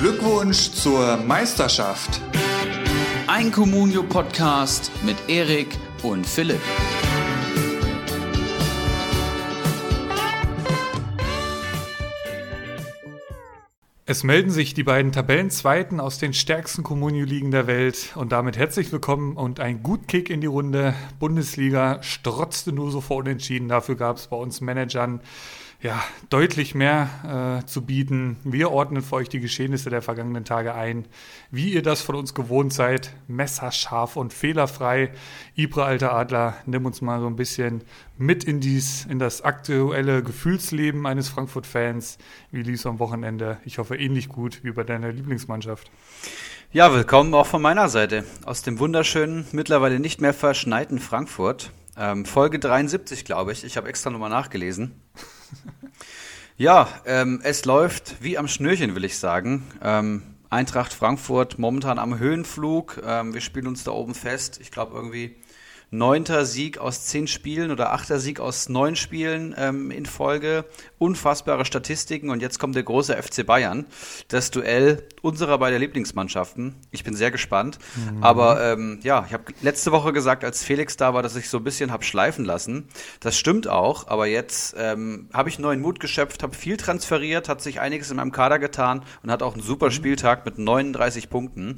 Glückwunsch zur Meisterschaft. Ein Communio-Podcast mit Erik und Philipp. Es melden sich die beiden Tabellenzweiten aus den stärksten Communio-Ligen der Welt und damit herzlich willkommen und ein gut Kick in die Runde. Bundesliga strotzte nur so vor Unentschieden. Dafür gab es bei uns Managern ja, deutlich mehr äh, zu bieten. Wir ordnen für euch die Geschehnisse der vergangenen Tage ein, wie ihr das von uns gewohnt seid. Messerscharf und fehlerfrei. Ibra, alter Adler, nimm uns mal so ein bisschen mit in, dies, in das aktuelle Gefühlsleben eines Frankfurt-Fans. Wie lief es am Wochenende? Ich hoffe ähnlich gut wie bei deiner Lieblingsmannschaft. Ja, willkommen auch von meiner Seite aus dem wunderschönen, mittlerweile nicht mehr verschneiten Frankfurt. Ähm, Folge 73, glaube ich. Ich habe extra nochmal nachgelesen. ja, ähm, es läuft wie am Schnürchen, will ich sagen. Ähm, Eintracht Frankfurt momentan am Höhenflug. Ähm, wir spielen uns da oben fest. Ich glaube irgendwie neunter Sieg aus zehn Spielen oder achter Sieg aus neun Spielen ähm, in Folge. Unfassbare Statistiken und jetzt kommt der große FC Bayern. Das Duell unserer beiden Lieblingsmannschaften. Ich bin sehr gespannt. Mhm. Aber ähm, ja, ich habe letzte Woche gesagt, als Felix da war, dass ich so ein bisschen habe schleifen lassen. Das stimmt auch, aber jetzt ähm, habe ich neuen Mut geschöpft, habe viel transferiert, hat sich einiges in meinem Kader getan und hat auch einen super mhm. Spieltag mit 39 Punkten.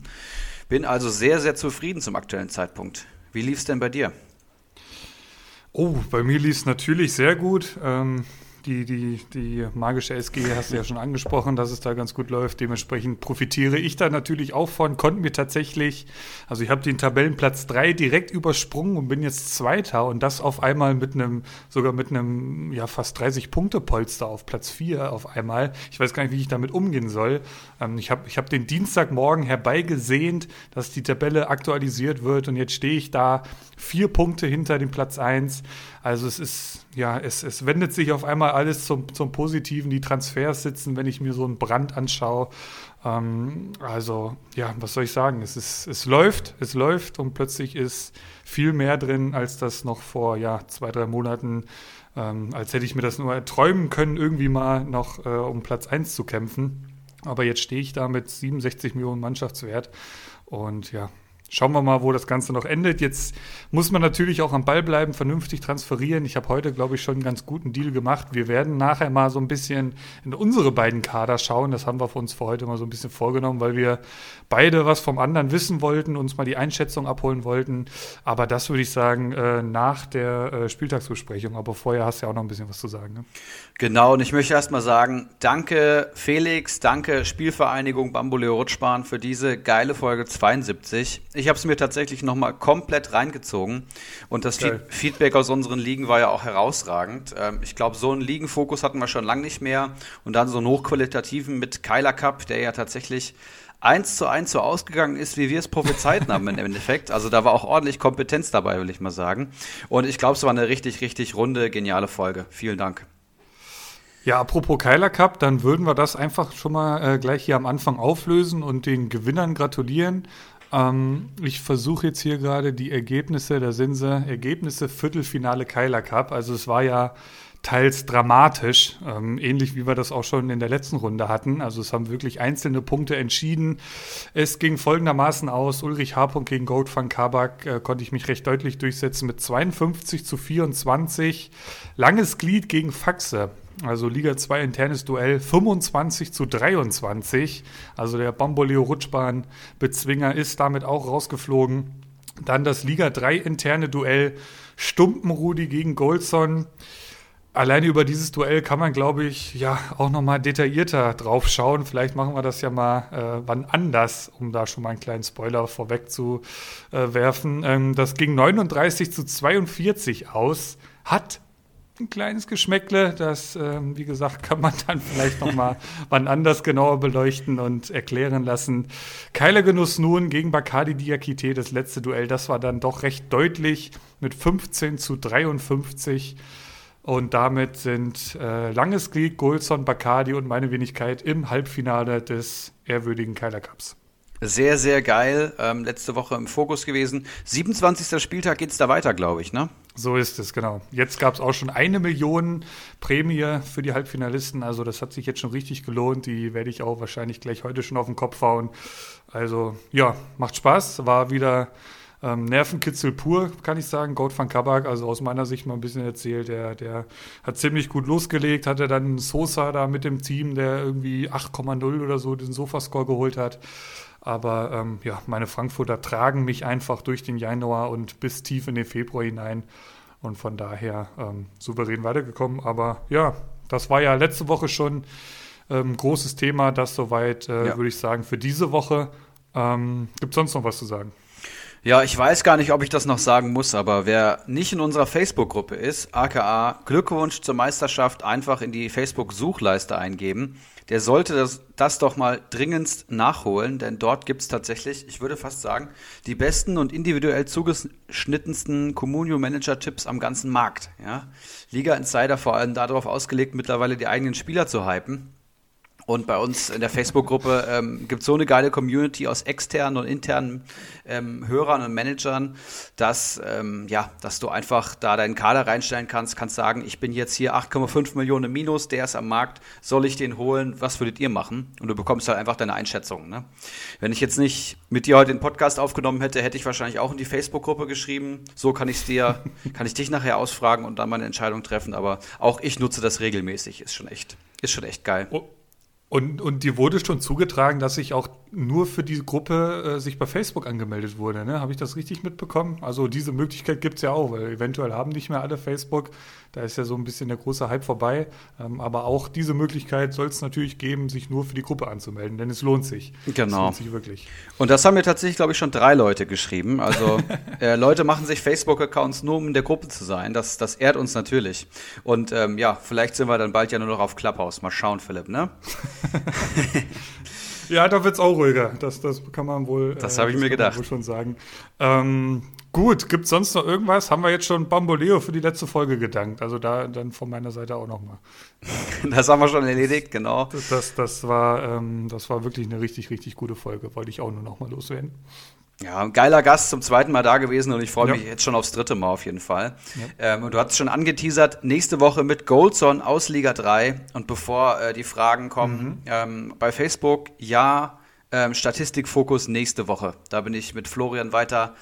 Bin also sehr, sehr zufrieden zum aktuellen Zeitpunkt. Wie lief es denn bei dir? Oh, bei mir lief es natürlich sehr gut. Ähm, die, die, die magische SG hast du ja schon angesprochen, dass es da ganz gut läuft. Dementsprechend profitiere ich da natürlich auch von. Konnten wir tatsächlich, also ich habe den Tabellenplatz 3 direkt übersprungen und bin jetzt Zweiter und das auf einmal mit einem, sogar mit einem ja fast 30 Punkte Polster auf Platz 4 auf einmal. Ich weiß gar nicht, wie ich damit umgehen soll. Ähm, ich habe ich hab den Dienstagmorgen herbeigesehnt, dass die Tabelle aktualisiert wird und jetzt stehe ich da vier Punkte hinter dem Platz 1. Also es ist, ja, es, es wendet sich auf einmal alles zum, zum Positiven. Die Transfers sitzen, wenn ich mir so einen Brand anschaue. Ähm, also, ja, was soll ich sagen? Es, ist, es läuft, es läuft und plötzlich ist viel mehr drin, als das noch vor ja, zwei, drei Monaten, ähm, als hätte ich mir das nur träumen können, irgendwie mal noch äh, um Platz 1 zu kämpfen. Aber jetzt stehe ich da mit 67 Millionen Mannschaftswert und ja, Schauen wir mal, wo das Ganze noch endet. Jetzt muss man natürlich auch am Ball bleiben, vernünftig transferieren. Ich habe heute, glaube ich, schon einen ganz guten Deal gemacht. Wir werden nachher mal so ein bisschen in unsere beiden Kader schauen. Das haben wir für uns für heute mal so ein bisschen vorgenommen, weil wir beide was vom anderen wissen wollten, uns mal die Einschätzung abholen wollten. Aber das würde ich sagen, äh, nach der äh, Spieltagsbesprechung. Aber vorher hast du ja auch noch ein bisschen was zu sagen. Ne? Genau, und ich möchte erstmal sagen, danke Felix, danke Spielvereinigung Bamboleo Rutschbahn für diese geile Folge 72. Ich habe es mir tatsächlich nochmal komplett reingezogen und das Feed Feedback aus unseren Ligen war ja auch herausragend. Ähm, ich glaube, so einen Ligenfokus hatten wir schon lange nicht mehr und dann so einen hochqualitativen mit Kyler Cup, der ja tatsächlich eins zu eins so ausgegangen ist, wie wir es prophezeit haben im Endeffekt. Also da war auch ordentlich Kompetenz dabei, will ich mal sagen. Und ich glaube, es war eine richtig, richtig runde, geniale Folge. Vielen Dank. Ja, apropos Keiler Cup, dann würden wir das einfach schon mal äh, gleich hier am Anfang auflösen und den Gewinnern gratulieren. Ähm, ich versuche jetzt hier gerade die Ergebnisse, da sind sie, Ergebnisse Viertelfinale Keiler Cup. Also es war ja teils dramatisch, ähm, ähnlich wie wir das auch schon in der letzten Runde hatten. Also es haben wirklich einzelne Punkte entschieden. Es ging folgendermaßen aus, Ulrich H. gegen Gold van Kabak äh, konnte ich mich recht deutlich durchsetzen mit 52 zu 24. Langes Glied gegen Faxe also Liga 2 internes Duell 25 zu 23. Also der Bamboleo Rutschbahn-Bezwinger ist damit auch rausgeflogen. Dann das Liga 3 interne Duell Stumpenrudi gegen Goldson. Alleine über dieses Duell kann man, glaube ich, ja auch nochmal detaillierter drauf schauen. Vielleicht machen wir das ja mal äh, wann anders, um da schon mal einen kleinen Spoiler vorweg zu äh, werfen. Ähm, das ging 39 zu 42 aus. Hat ein kleines Geschmäckle. Das, ähm, wie gesagt, kann man dann vielleicht noch mal wann anders genauer beleuchten und erklären lassen. Keiler Genuss nun gegen Bacardi Diakite, das letzte Duell, das war dann doch recht deutlich mit 15 zu 53. Und damit sind äh, Langes Glied, Golson, Bacardi und meine Wenigkeit im Halbfinale des ehrwürdigen Keiler Cups. Sehr, sehr geil. Ähm, letzte Woche im Fokus gewesen. 27. Spieltag geht es da weiter, glaube ich, ne? So ist es, genau. Jetzt gab es auch schon eine Million Prämie für die Halbfinalisten. Also das hat sich jetzt schon richtig gelohnt. Die werde ich auch wahrscheinlich gleich heute schon auf den Kopf hauen. Also ja, macht Spaß. War wieder ähm, Nervenkitzel pur, kann ich sagen. Gold van Kabak, also aus meiner Sicht mal ein bisschen erzählt. Der, der hat ziemlich gut losgelegt, hatte dann Sosa da mit dem Team, der irgendwie 8,0 oder so den Sofascore geholt hat. Aber ähm, ja, meine Frankfurter tragen mich einfach durch den Januar und bis tief in den Februar hinein. Und von daher ähm, souverän weitergekommen. Aber ja, das war ja letzte Woche schon ähm, großes Thema. Das soweit, äh, ja. würde ich sagen, für diese Woche. Ähm, Gibt es sonst noch was zu sagen? Ja, ich weiß gar nicht, ob ich das noch sagen muss, aber wer nicht in unserer Facebook-Gruppe ist, aka Glückwunsch zur Meisterschaft, einfach in die Facebook-Suchleiste eingeben der sollte das, das doch mal dringendst nachholen, denn dort gibt es tatsächlich, ich würde fast sagen, die besten und individuell zugeschnittensten Communio-Manager-Tipps am ganzen Markt. Ja? Liga Insider vor allem darauf ausgelegt, mittlerweile die eigenen Spieler zu hypen. Und bei uns in der Facebook-Gruppe ähm, gibt es so eine geile Community aus externen und internen ähm, Hörern und Managern, dass, ähm, ja, dass du einfach da deinen Kader reinstellen kannst, kannst sagen, ich bin jetzt hier 8,5 Millionen Minus, der ist am Markt, soll ich den holen, was würdet ihr machen? Und du bekommst halt einfach deine Einschätzung. Ne? Wenn ich jetzt nicht mit dir heute den Podcast aufgenommen hätte, hätte ich wahrscheinlich auch in die Facebook-Gruppe geschrieben. So kann ich dir, kann ich dich nachher ausfragen und dann meine Entscheidung treffen. Aber auch ich nutze das regelmäßig, ist schon echt, ist schon echt geil. Oh. Und, und dir wurde schon zugetragen, dass sich auch nur für diese Gruppe äh, sich bei Facebook angemeldet wurde. Ne? Habe ich das richtig mitbekommen? Also diese Möglichkeit gibt es ja auch, weil eventuell haben nicht mehr alle Facebook. Da ist ja so ein bisschen der große Hype vorbei. Ähm, aber auch diese Möglichkeit soll es natürlich geben, sich nur für die Gruppe anzumelden, denn es lohnt sich. Genau. Es lohnt sich wirklich. Und das haben mir tatsächlich, glaube ich, schon drei Leute geschrieben. Also äh, Leute machen sich Facebook-Accounts nur, um in der Gruppe zu sein. Das, das ehrt uns natürlich. Und ähm, ja, vielleicht sind wir dann bald ja nur noch auf Clubhouse. Mal schauen, Philipp, ne? Ja, da wird es auch ruhiger. Das, das kann man wohl. Das äh, habe ich mir gedacht. Wohl schon sagen. Ähm, gut, gibt es sonst noch irgendwas? Haben wir jetzt schon Bamboleo für die letzte Folge gedankt? Also da dann von meiner Seite auch nochmal. das haben wir schon erledigt, genau. Das, das, das war, ähm, das war wirklich eine richtig, richtig gute Folge. Wollte ich auch nur nochmal loswerden. Ja, geiler Gast zum zweiten Mal da gewesen und ich freue mich ja. jetzt schon aufs dritte Mal auf jeden Fall. Ja. Ähm, und du hast schon angeteasert, nächste Woche mit Goldson aus Liga 3. Und bevor äh, die Fragen kommen, mhm. ähm, bei Facebook, ja, ähm, Statistikfokus nächste Woche. Da bin ich mit Florian weiter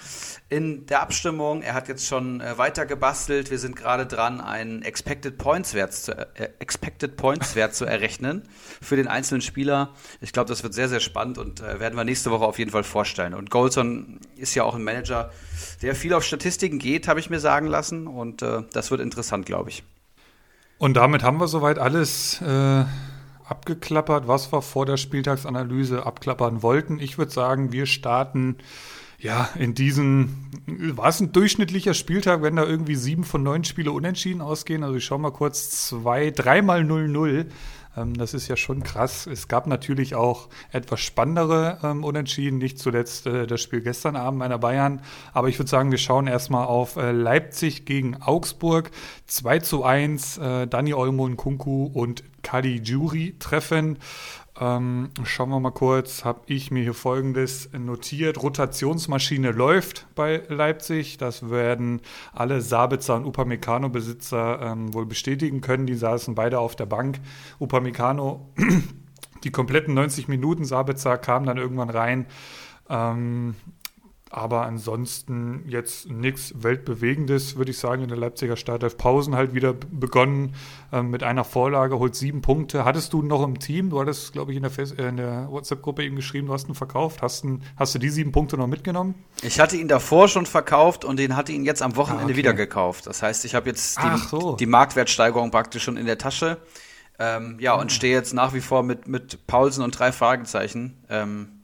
in der Abstimmung. Er hat jetzt schon äh, weiter gebastelt. Wir sind gerade dran, einen Expected Points Wert zu, äh, Expected Points Wert zu errechnen für den einzelnen Spieler. Ich glaube, das wird sehr, sehr spannend und äh, werden wir nächste Woche auf jeden Fall vorstellen. Und Goldson ist ja auch ein Manager, der viel auf Statistiken geht, habe ich mir sagen lassen. Und äh, das wird interessant, glaube ich. Und damit haben wir soweit alles äh, abgeklappert, was wir vor der Spieltagsanalyse abklappern wollten. Ich würde sagen, wir starten ja in diesen, war es ein durchschnittlicher Spieltag, wenn da irgendwie sieben von neun Spiele unentschieden ausgehen? Also ich schaue mal kurz, zwei, dreimal 0-0. Ähm, das ist ja schon krass. Es gab natürlich auch etwas spannendere ähm, Unentschieden, nicht zuletzt äh, das Spiel gestern Abend meiner Bayern. Aber ich würde sagen, wir schauen erstmal auf äh, Leipzig gegen Augsburg. 2 zu 1, äh, Dani Olmo und Kunku und Kali Juri treffen. Ähm, schauen wir mal kurz, habe ich mir hier folgendes notiert. Rotationsmaschine läuft bei Leipzig. Das werden alle Sabitzer und Upamecano-Besitzer ähm, wohl bestätigen können. Die saßen beide auf der Bank. Upamecano, die kompletten 90 Minuten, Sabitzer kam dann irgendwann rein. Ähm, aber ansonsten jetzt nichts Weltbewegendes, würde ich sagen, in der Leipziger Startelf. Pausen halt wieder begonnen ähm, mit einer Vorlage, holt sieben Punkte. Hattest du noch im Team? Du hattest, glaube ich, in der, äh, der WhatsApp-Gruppe eben geschrieben, du hast ihn verkauft. Hast, ihn, hast du die sieben Punkte noch mitgenommen? Ich hatte ihn davor schon verkauft und den hatte ihn jetzt am Wochenende ah, okay. wieder gekauft. Das heißt, ich habe jetzt die, so. die, Marktwertsteigerung praktisch schon in der Tasche. Ähm, ja, und stehe jetzt nach wie vor mit, mit Paulsen und drei Fragezeichen ähm,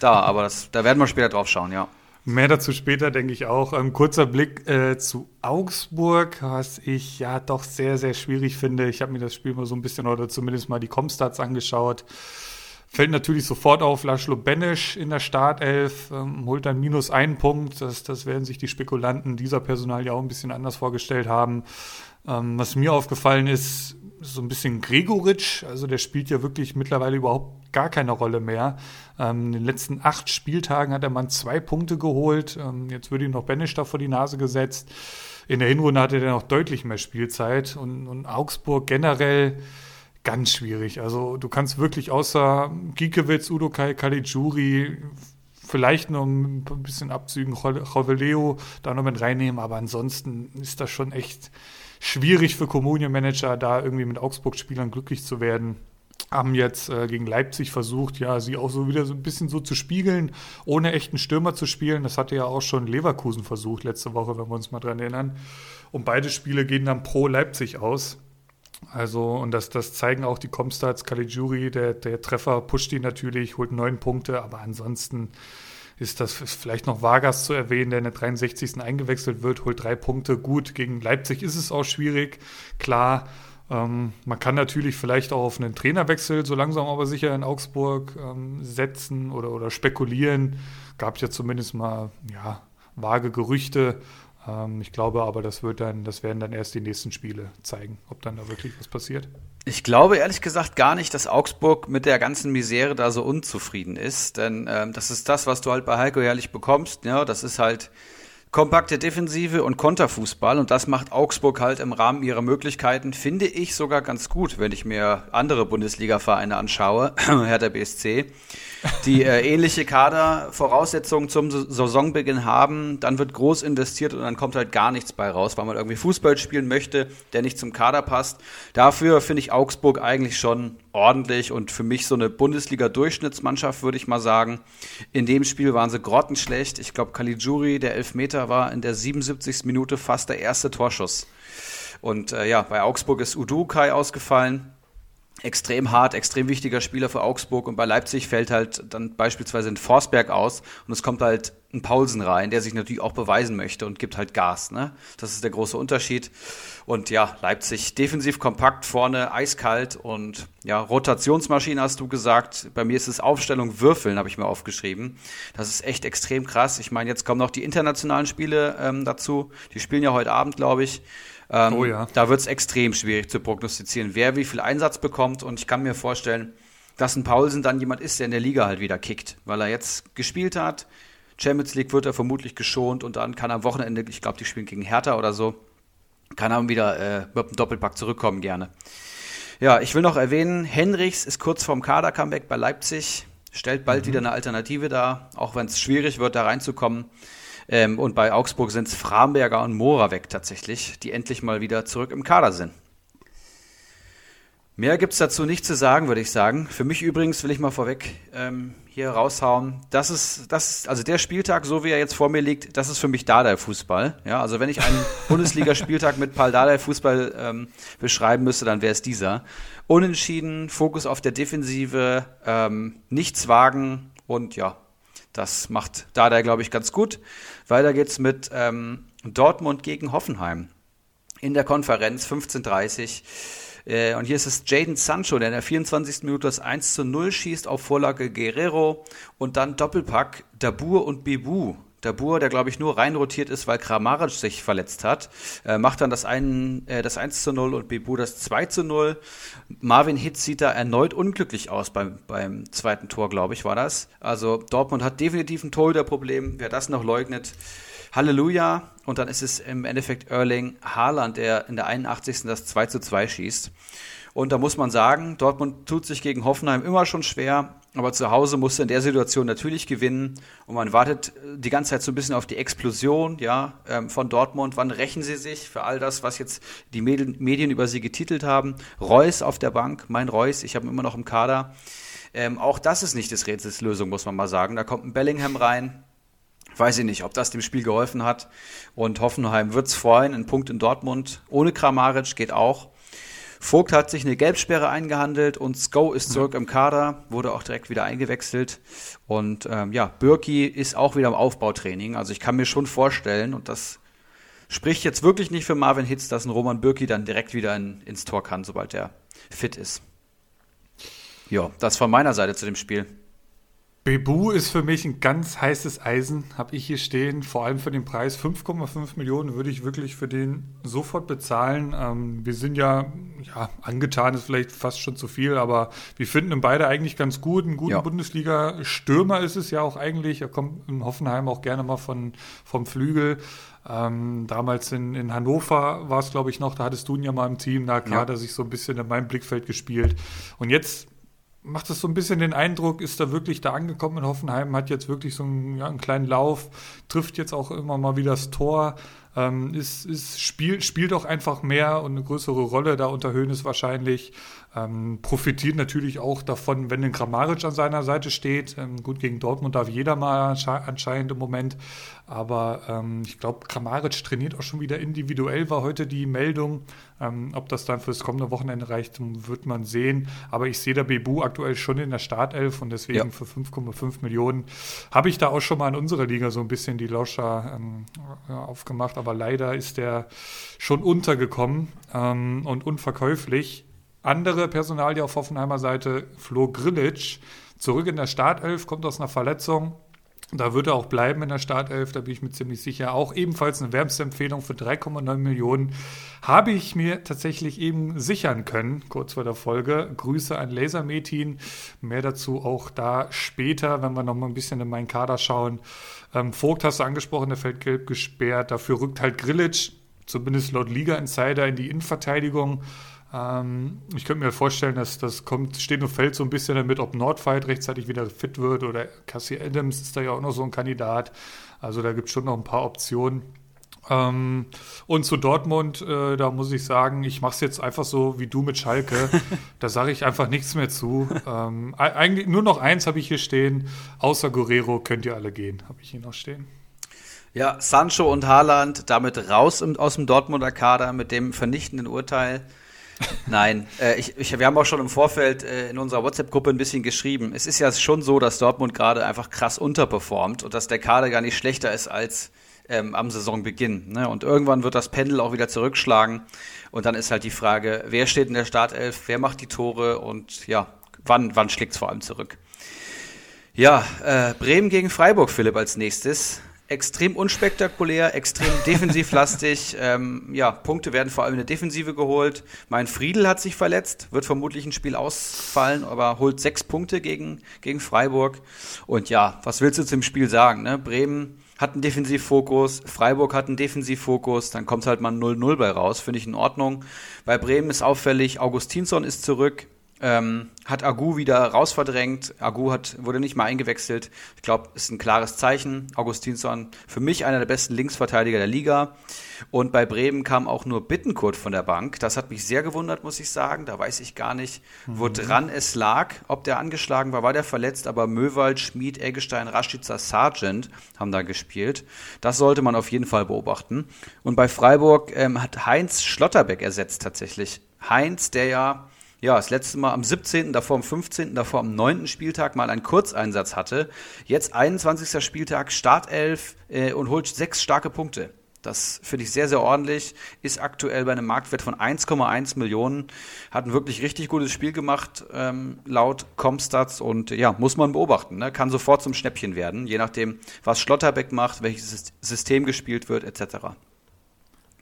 da. Aber das, da werden wir später drauf schauen, ja. Mehr dazu später, denke ich auch. Ein kurzer Blick äh, zu Augsburg, was ich ja doch sehr, sehr schwierig finde. Ich habe mir das Spiel mal so ein bisschen oder zumindest mal die Comstats angeschaut. Fällt natürlich sofort auf Laszlo Benesch in der Startelf, ähm, holt dann minus einen Punkt. Das, das werden sich die Spekulanten dieser Personal ja auch ein bisschen anders vorgestellt haben. Ähm, was mir aufgefallen ist, so ein bisschen Gregoritsch, also der spielt ja wirklich mittlerweile überhaupt gar keine Rolle mehr. Ähm, in den letzten acht Spieltagen hat der Mann zwei Punkte geholt. Ähm, jetzt wird ihm noch Benisch da vor die Nase gesetzt. in der Hinrunde hatte der noch deutlich mehr Spielzeit und, und Augsburg generell ganz schwierig. Also du kannst wirklich außer Giekewitz, Udo Kai, Caligiuri, vielleicht noch ein bisschen Abzügen, Joveleo da noch mit reinnehmen, aber ansonsten ist das schon echt schwierig für Communion-Manager, da irgendwie mit Augsburg-Spielern glücklich zu werden. Haben jetzt äh, gegen Leipzig versucht, ja, sie auch so wieder so ein bisschen so zu spiegeln, ohne echten Stürmer zu spielen. Das hatte ja auch schon Leverkusen versucht letzte Woche, wenn wir uns mal dran erinnern. Und beide Spiele gehen dann pro Leipzig aus. Also, und das, das zeigen auch die Comstats. Caligiuri, der, der Treffer pusht ihn natürlich, holt neun Punkte, aber ansonsten ist das vielleicht noch Vargas zu erwähnen, der in der 63. eingewechselt wird, holt drei Punkte. Gut, gegen Leipzig ist es auch schwierig, klar. Ähm, man kann natürlich vielleicht auch auf einen Trainerwechsel so langsam aber sicher in Augsburg ähm, setzen oder, oder spekulieren. Gab ja zumindest mal ja, vage Gerüchte. Ähm, ich glaube aber, das wird dann, das werden dann erst die nächsten Spiele zeigen, ob dann da wirklich was passiert. Ich glaube ehrlich gesagt gar nicht, dass Augsburg mit der ganzen Misere da so unzufrieden ist, denn ähm, das ist das, was du halt bei Heiko Herrlich bekommst. Ja, das ist halt kompakte Defensive und Konterfußball und das macht Augsburg halt im Rahmen ihrer Möglichkeiten, finde ich sogar ganz gut, wenn ich mir andere Bundesliga-Vereine anschaue, Hertha BSC die äh, ähnliche Kadervoraussetzungen zum Saisonbeginn haben, dann wird groß investiert und dann kommt halt gar nichts bei raus, weil man irgendwie Fußball spielen möchte, der nicht zum Kader passt. Dafür finde ich Augsburg eigentlich schon ordentlich und für mich so eine Bundesliga-Durchschnittsmannschaft, würde ich mal sagen. In dem Spiel waren sie grottenschlecht. Ich glaube, Caligiuri, der Elfmeter, war in der 77. Minute fast der erste Torschuss. Und äh, ja, bei Augsburg ist Udukai ausgefallen extrem hart, extrem wichtiger Spieler für Augsburg und bei Leipzig fällt halt dann beispielsweise ein Forsberg aus und es kommt halt ein Paulsen rein, der sich natürlich auch beweisen möchte und gibt halt Gas. Ne? Das ist der große Unterschied. Und ja, Leipzig defensiv kompakt, vorne eiskalt und ja, Rotationsmaschine hast du gesagt. Bei mir ist es Aufstellung Würfeln, habe ich mir aufgeschrieben. Das ist echt extrem krass. Ich meine, jetzt kommen noch die internationalen Spiele ähm, dazu. Die spielen ja heute Abend, glaube ich. Ähm, oh ja. Da wird es extrem schwierig zu prognostizieren, wer wie viel Einsatz bekommt. Und ich kann mir vorstellen, dass ein Paulsen dann jemand ist, der in der Liga halt wieder kickt, weil er jetzt gespielt hat. Champions League wird er vermutlich geschont und dann kann er am Wochenende, ich glaube, die spielen gegen Hertha oder so, kann er wieder äh, mit einem Doppelpack zurückkommen gerne. Ja, ich will noch erwähnen, Henrichs ist kurz vorm Kader-Comeback bei Leipzig, stellt bald mhm. wieder eine Alternative dar, auch wenn es schwierig wird, da reinzukommen. Ähm, und bei Augsburg sind es Framberger und Moravec tatsächlich, die endlich mal wieder zurück im Kader sind. Mehr gibt es dazu nicht zu sagen, würde ich sagen. Für mich übrigens will ich mal vorweg ähm, hier raushauen. Das ist, das ist, also der Spieltag, so wie er jetzt vor mir liegt, das ist für mich Dardai-Fußball. Ja, also wenn ich einen Bundesligaspieltag mit Paul Dardai-Fußball ähm, beschreiben müsste, dann wäre es dieser. Unentschieden, Fokus auf der Defensive, ähm, nichts wagen und ja, das macht Dardai, glaube ich, ganz gut. Weiter geht's mit ähm, Dortmund gegen Hoffenheim in der Konferenz 15:30. Äh, und hier ist es Jaden Sancho, der in der 24. Minute das 1 zu 0 schießt auf Vorlage Guerrero und dann Doppelpack Dabur und Bebu Dabur, der glaube ich nur reinrotiert ist, weil Kramaric sich verletzt hat, äh, macht dann das, ein, äh, das 1 zu 0 und Bebu das 2 zu 0. Marvin Hitz sieht da erneut unglücklich aus beim, beim zweiten Tor, glaube ich, war das. Also Dortmund hat definitiv ein Torhüterproblem. Wer das noch leugnet, Halleluja. Und dann ist es im Endeffekt Erling Haaland, der in der 81. das 2 zu 2 schießt. Und da muss man sagen, Dortmund tut sich gegen Hoffenheim immer schon schwer, aber zu Hause musste in der Situation natürlich gewinnen. Und man wartet die ganze Zeit so ein bisschen auf die Explosion ja, ähm, von Dortmund. Wann rächen sie sich für all das, was jetzt die Medien über sie getitelt haben? Reus auf der Bank, mein Reus, ich habe ihn immer noch im Kader. Ähm, auch das ist nicht des Rätsels Lösung, muss man mal sagen. Da kommt ein Bellingham rein. Weiß ich nicht, ob das dem Spiel geholfen hat. Und Hoffenheim wird es freuen. Ein Punkt in Dortmund ohne Kramaric geht auch. Vogt hat sich eine Gelbsperre eingehandelt und Sko ist zurück im Kader, wurde auch direkt wieder eingewechselt. Und ähm, ja, Birki ist auch wieder im Aufbautraining. Also ich kann mir schon vorstellen, und das spricht jetzt wirklich nicht für Marvin Hitz, dass ein Roman Birki dann direkt wieder in, ins Tor kann, sobald er fit ist. Ja, das von meiner Seite zu dem Spiel. Bebu ist für mich ein ganz heißes Eisen, habe ich hier stehen. Vor allem für den Preis 5,5 Millionen würde ich wirklich für den sofort bezahlen. Ähm, wir sind ja, ja, angetan ist vielleicht fast schon zu viel, aber wir finden ihn beide eigentlich ganz gut. Ein guter ja. Bundesliga-Stürmer ist es ja auch eigentlich. Er kommt in Hoffenheim auch gerne mal von, vom Flügel. Ähm, damals in, in Hannover war es, glaube ich, noch, da hattest du ihn ja mal im Team, da hat er sich so ein bisschen in meinem Blickfeld gespielt. Und jetzt macht es so ein bisschen den Eindruck, ist er wirklich da angekommen in Hoffenheim, hat jetzt wirklich so einen, ja, einen kleinen Lauf, trifft jetzt auch immer mal wieder das Tor, ähm, ist, ist, spielt, spielt auch einfach mehr und eine größere Rolle da unter Höhnes wahrscheinlich. Ähm, profitiert natürlich auch davon, wenn ein Grammaric an seiner Seite steht. Ähm, gut, gegen Dortmund darf jeder mal anscheinend im Moment. Aber ähm, ich glaube, Grammaric trainiert auch schon wieder individuell, war heute die Meldung. Ähm, ob das dann fürs kommende Wochenende reicht, wird man sehen. Aber ich sehe der Bebu aktuell schon in der Startelf und deswegen ja. für 5,5 Millionen habe ich da auch schon mal in unserer Liga so ein bisschen die Lauscher ähm, aufgemacht. Aber leider ist der schon untergekommen ähm, und unverkäuflich. Andere Personalie auf Hoffenheimer Seite, Flo Grillitsch, zurück in der Startelf, kommt aus einer Verletzung. Da wird er auch bleiben in der Startelf, da bin ich mir ziemlich sicher. Auch ebenfalls eine Wärmsempfehlung für 3,9 Millionen habe ich mir tatsächlich eben sichern können, kurz vor der Folge. Grüße an Lasermetin. Mehr dazu auch da später, wenn wir noch mal ein bisschen in meinen Kader schauen. Ähm, Vogt hast du angesprochen, der fällt gelb gesperrt. Dafür rückt halt Grillitsch, zumindest laut Liga-Insider, in die Innenverteidigung. Ähm, ich könnte mir vorstellen, dass das kommt, steht und fällt so ein bisschen damit, ob Nordfight rechtzeitig wieder fit wird oder Cassie Adams ist da ja auch noch so ein Kandidat. Also da gibt es schon noch ein paar Optionen. Ähm, und zu Dortmund, äh, da muss ich sagen, ich mache es jetzt einfach so wie du mit Schalke. da sage ich einfach nichts mehr zu. Ähm, eigentlich nur noch eins habe ich hier stehen. Außer Guerrero könnt ihr alle gehen, habe ich hier noch stehen. Ja, Sancho und Haaland damit raus aus dem Dortmunder Kader mit dem vernichtenden Urteil. Nein, äh, ich, ich, wir haben auch schon im Vorfeld äh, in unserer WhatsApp-Gruppe ein bisschen geschrieben. Es ist ja schon so, dass Dortmund gerade einfach krass unterperformt und dass der Kader gar nicht schlechter ist als ähm, am Saisonbeginn. Ne? Und irgendwann wird das Pendel auch wieder zurückschlagen. Und dann ist halt die Frage, wer steht in der Startelf, wer macht die Tore und ja, wann, wann schlägt es vor allem zurück? Ja, äh, Bremen gegen Freiburg, Philipp, als nächstes extrem unspektakulär, extrem defensivlastig. ähm, ja, Punkte werden vor allem in der Defensive geholt. Mein Friedel hat sich verletzt, wird vermutlich ein Spiel ausfallen, aber holt sechs Punkte gegen, gegen Freiburg. Und ja, was willst du zum Spiel sagen? Ne? Bremen hat einen Defensivfokus, Freiburg hat einen Defensivfokus, dann kommt halt mal 0-0 bei raus, finde ich in Ordnung. Bei Bremen ist auffällig, Augustinsson ist zurück, ähm, hat Agu wieder rausverdrängt. Agu hat, wurde nicht mal eingewechselt. Ich glaube, ist ein klares Zeichen. Augustinsson, für mich einer der besten Linksverteidiger der Liga. Und bei Bremen kam auch nur Bittenkurt von der Bank. Das hat mich sehr gewundert, muss ich sagen. Da weiß ich gar nicht, wo mhm. dran es lag. Ob der angeschlagen war, war der verletzt. Aber Möwald, Schmid, Eggestein, Raschitzer, Sargent haben da gespielt. Das sollte man auf jeden Fall beobachten. Und bei Freiburg ähm, hat Heinz Schlotterbeck ersetzt tatsächlich. Heinz, der ja ja, das letzte Mal am 17., davor am 15., davor am 9. Spieltag mal einen Kurzeinsatz hatte. Jetzt 21. Spieltag, Startelf äh, und holt sechs starke Punkte. Das finde ich sehr, sehr ordentlich. Ist aktuell bei einem Marktwert von 1,1 Millionen. Hat ein wirklich richtig gutes Spiel gemacht, ähm, laut Comstats. Und ja, muss man beobachten. Ne? Kann sofort zum Schnäppchen werden, je nachdem, was Schlotterbeck macht, welches System gespielt wird, etc.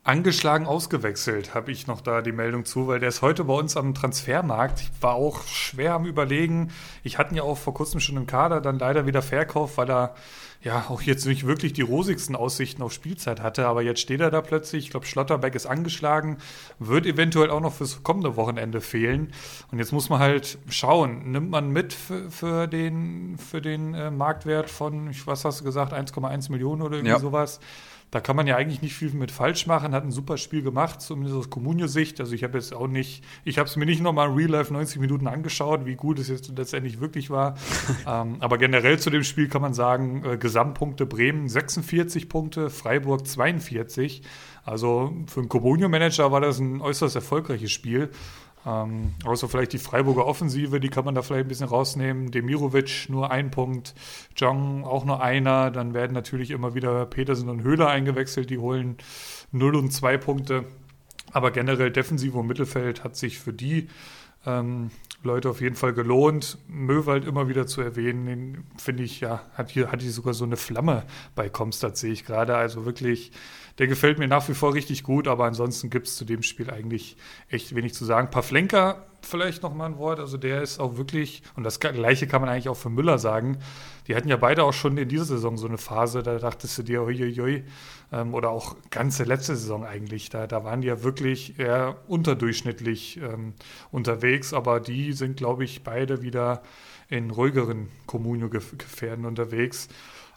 Angeschlagen ausgewechselt, habe ich noch da die Meldung zu, weil der ist heute bei uns am Transfermarkt. Ich war auch schwer am Überlegen. Ich hatte ihn ja auch vor kurzem schon im Kader, dann leider wieder verkauft, weil er ja auch jetzt nicht wirklich die rosigsten Aussichten auf Spielzeit hatte. Aber jetzt steht er da plötzlich. Ich glaube, Schlotterbeck ist angeschlagen, wird eventuell auch noch fürs kommende Wochenende fehlen. Und jetzt muss man halt schauen, nimmt man mit für, für den, für den äh, Marktwert von, was hast du gesagt, 1,1 Millionen oder irgendwie ja. sowas? Da kann man ja eigentlich nicht viel mit falsch machen. Hat ein super Spiel gemacht, zumindest aus Comunio-Sicht. Also ich habe jetzt auch nicht, ich habe es mir nicht nochmal in Real Life 90 Minuten angeschaut, wie gut es jetzt letztendlich wirklich war. ähm, aber generell zu dem Spiel kann man sagen, äh, Gesamtpunkte Bremen 46 Punkte, Freiburg 42. Also für einen Comunio-Manager war das ein äußerst erfolgreiches Spiel. Ähm, außer vielleicht die Freiburger Offensive, die kann man da vielleicht ein bisschen rausnehmen. Demirovic nur ein Punkt, Jong auch nur einer. Dann werden natürlich immer wieder Petersen und Höhler eingewechselt, die holen 0 und 2 Punkte. Aber generell Defensive und Mittelfeld hat sich für die ähm, Leute auf jeden Fall gelohnt. Möwald immer wieder zu erwähnen, den finde ich, ja, hat hier, hat hier sogar so eine Flamme bei Comstat, sehe ich gerade. Also wirklich, der gefällt mir nach wie vor richtig gut, aber ansonsten gibt es zu dem Spiel eigentlich echt wenig zu sagen. Pavlenka vielleicht noch mal ein Wort. Also der ist auch wirklich, und das gleiche kann man eigentlich auch für Müller sagen, die hatten ja beide auch schon in dieser Saison so eine Phase, da dachtest du dir, uiuiui, ähm, oder auch ganze letzte Saison eigentlich, da, da waren die ja wirklich eher unterdurchschnittlich ähm, unterwegs, aber die sind, glaube ich, beide wieder in ruhigeren Kommunio-Gefährden unterwegs.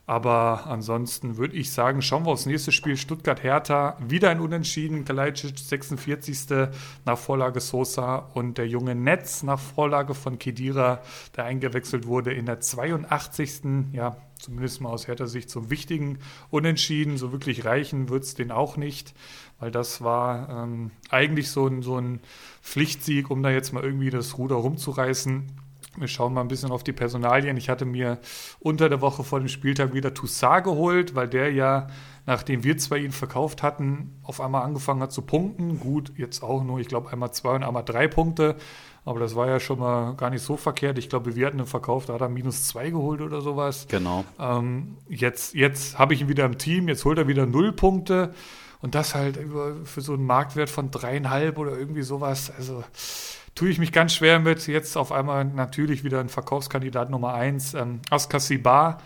Aber ansonsten würde ich sagen, schauen wir aufs nächste Spiel. Stuttgart-Hertha, wieder ein Unentschieden. Kalajdzic 46. nach Vorlage Sosa und der junge Netz nach Vorlage von Kedira, der eingewechselt wurde in der 82. Ja, zumindest mal aus Hertha-Sicht zum wichtigen Unentschieden. So wirklich reichen wird es den auch nicht, weil das war ähm, eigentlich so ein, so ein Pflichtsieg, um da jetzt mal irgendwie das Ruder rumzureißen. Wir schauen mal ein bisschen auf die Personalien. Ich hatte mir unter der Woche vor dem Spieltag wieder Toussaint geholt, weil der ja, nachdem wir zwei ihn verkauft hatten, auf einmal angefangen hat zu punkten. Gut, jetzt auch nur, ich glaube, einmal zwei und einmal drei Punkte. Aber das war ja schon mal gar nicht so verkehrt. Ich glaube, wir hatten ihn verkauft, da hat er minus zwei geholt oder sowas. Genau. Ähm, jetzt jetzt habe ich ihn wieder im Team, jetzt holt er wieder null Punkte. Und das halt für so einen Marktwert von dreieinhalb oder irgendwie sowas. Also tue ich mich ganz schwer mit. Jetzt auf einmal natürlich wieder ein Verkaufskandidat Nummer eins. Ähm, Askasibar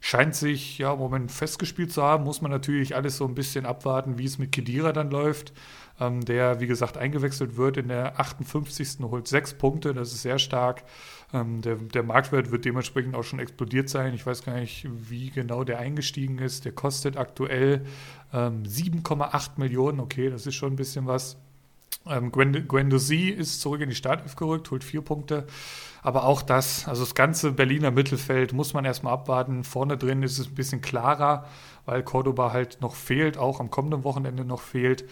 scheint sich ja im Moment festgespielt zu haben. Muss man natürlich alles so ein bisschen abwarten, wie es mit Kedira dann läuft. Ähm, der, wie gesagt, eingewechselt wird in der 58. holt sechs Punkte. Das ist sehr stark. Ähm, der, der Marktwert wird dementsprechend auch schon explodiert sein. Ich weiß gar nicht, wie genau der eingestiegen ist. Der kostet aktuell ähm, 7,8 Millionen. Okay, das ist schon ein bisschen was. Ähm, Guendouzi ist zurück in die Startelf gerückt, holt vier Punkte. Aber auch das, also das ganze Berliner Mittelfeld muss man erstmal abwarten. Vorne drin ist es ein bisschen klarer, weil Cordoba halt noch fehlt, auch am kommenden Wochenende noch fehlt.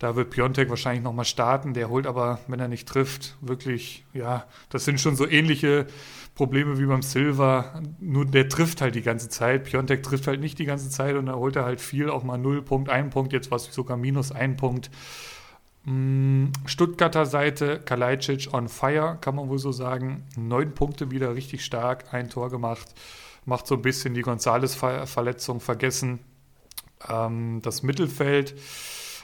Da wird Piontek wahrscheinlich nochmal starten. Der holt aber, wenn er nicht trifft, wirklich, ja, das sind schon so ähnliche Probleme wie beim Silver. Nur der trifft halt die ganze Zeit. Piontek trifft halt nicht die ganze Zeit und da holt er halt viel, auch mal 0 Punkt, 1 Punkt, jetzt war es sogar minus 1 Punkt. Mm, Stuttgarter Seite, Kalajdzic on fire, kann man wohl so sagen. Neun Punkte wieder richtig stark, ein Tor gemacht. Macht so ein bisschen die Gonzales-Verletzung vergessen. Ähm, das Mittelfeld,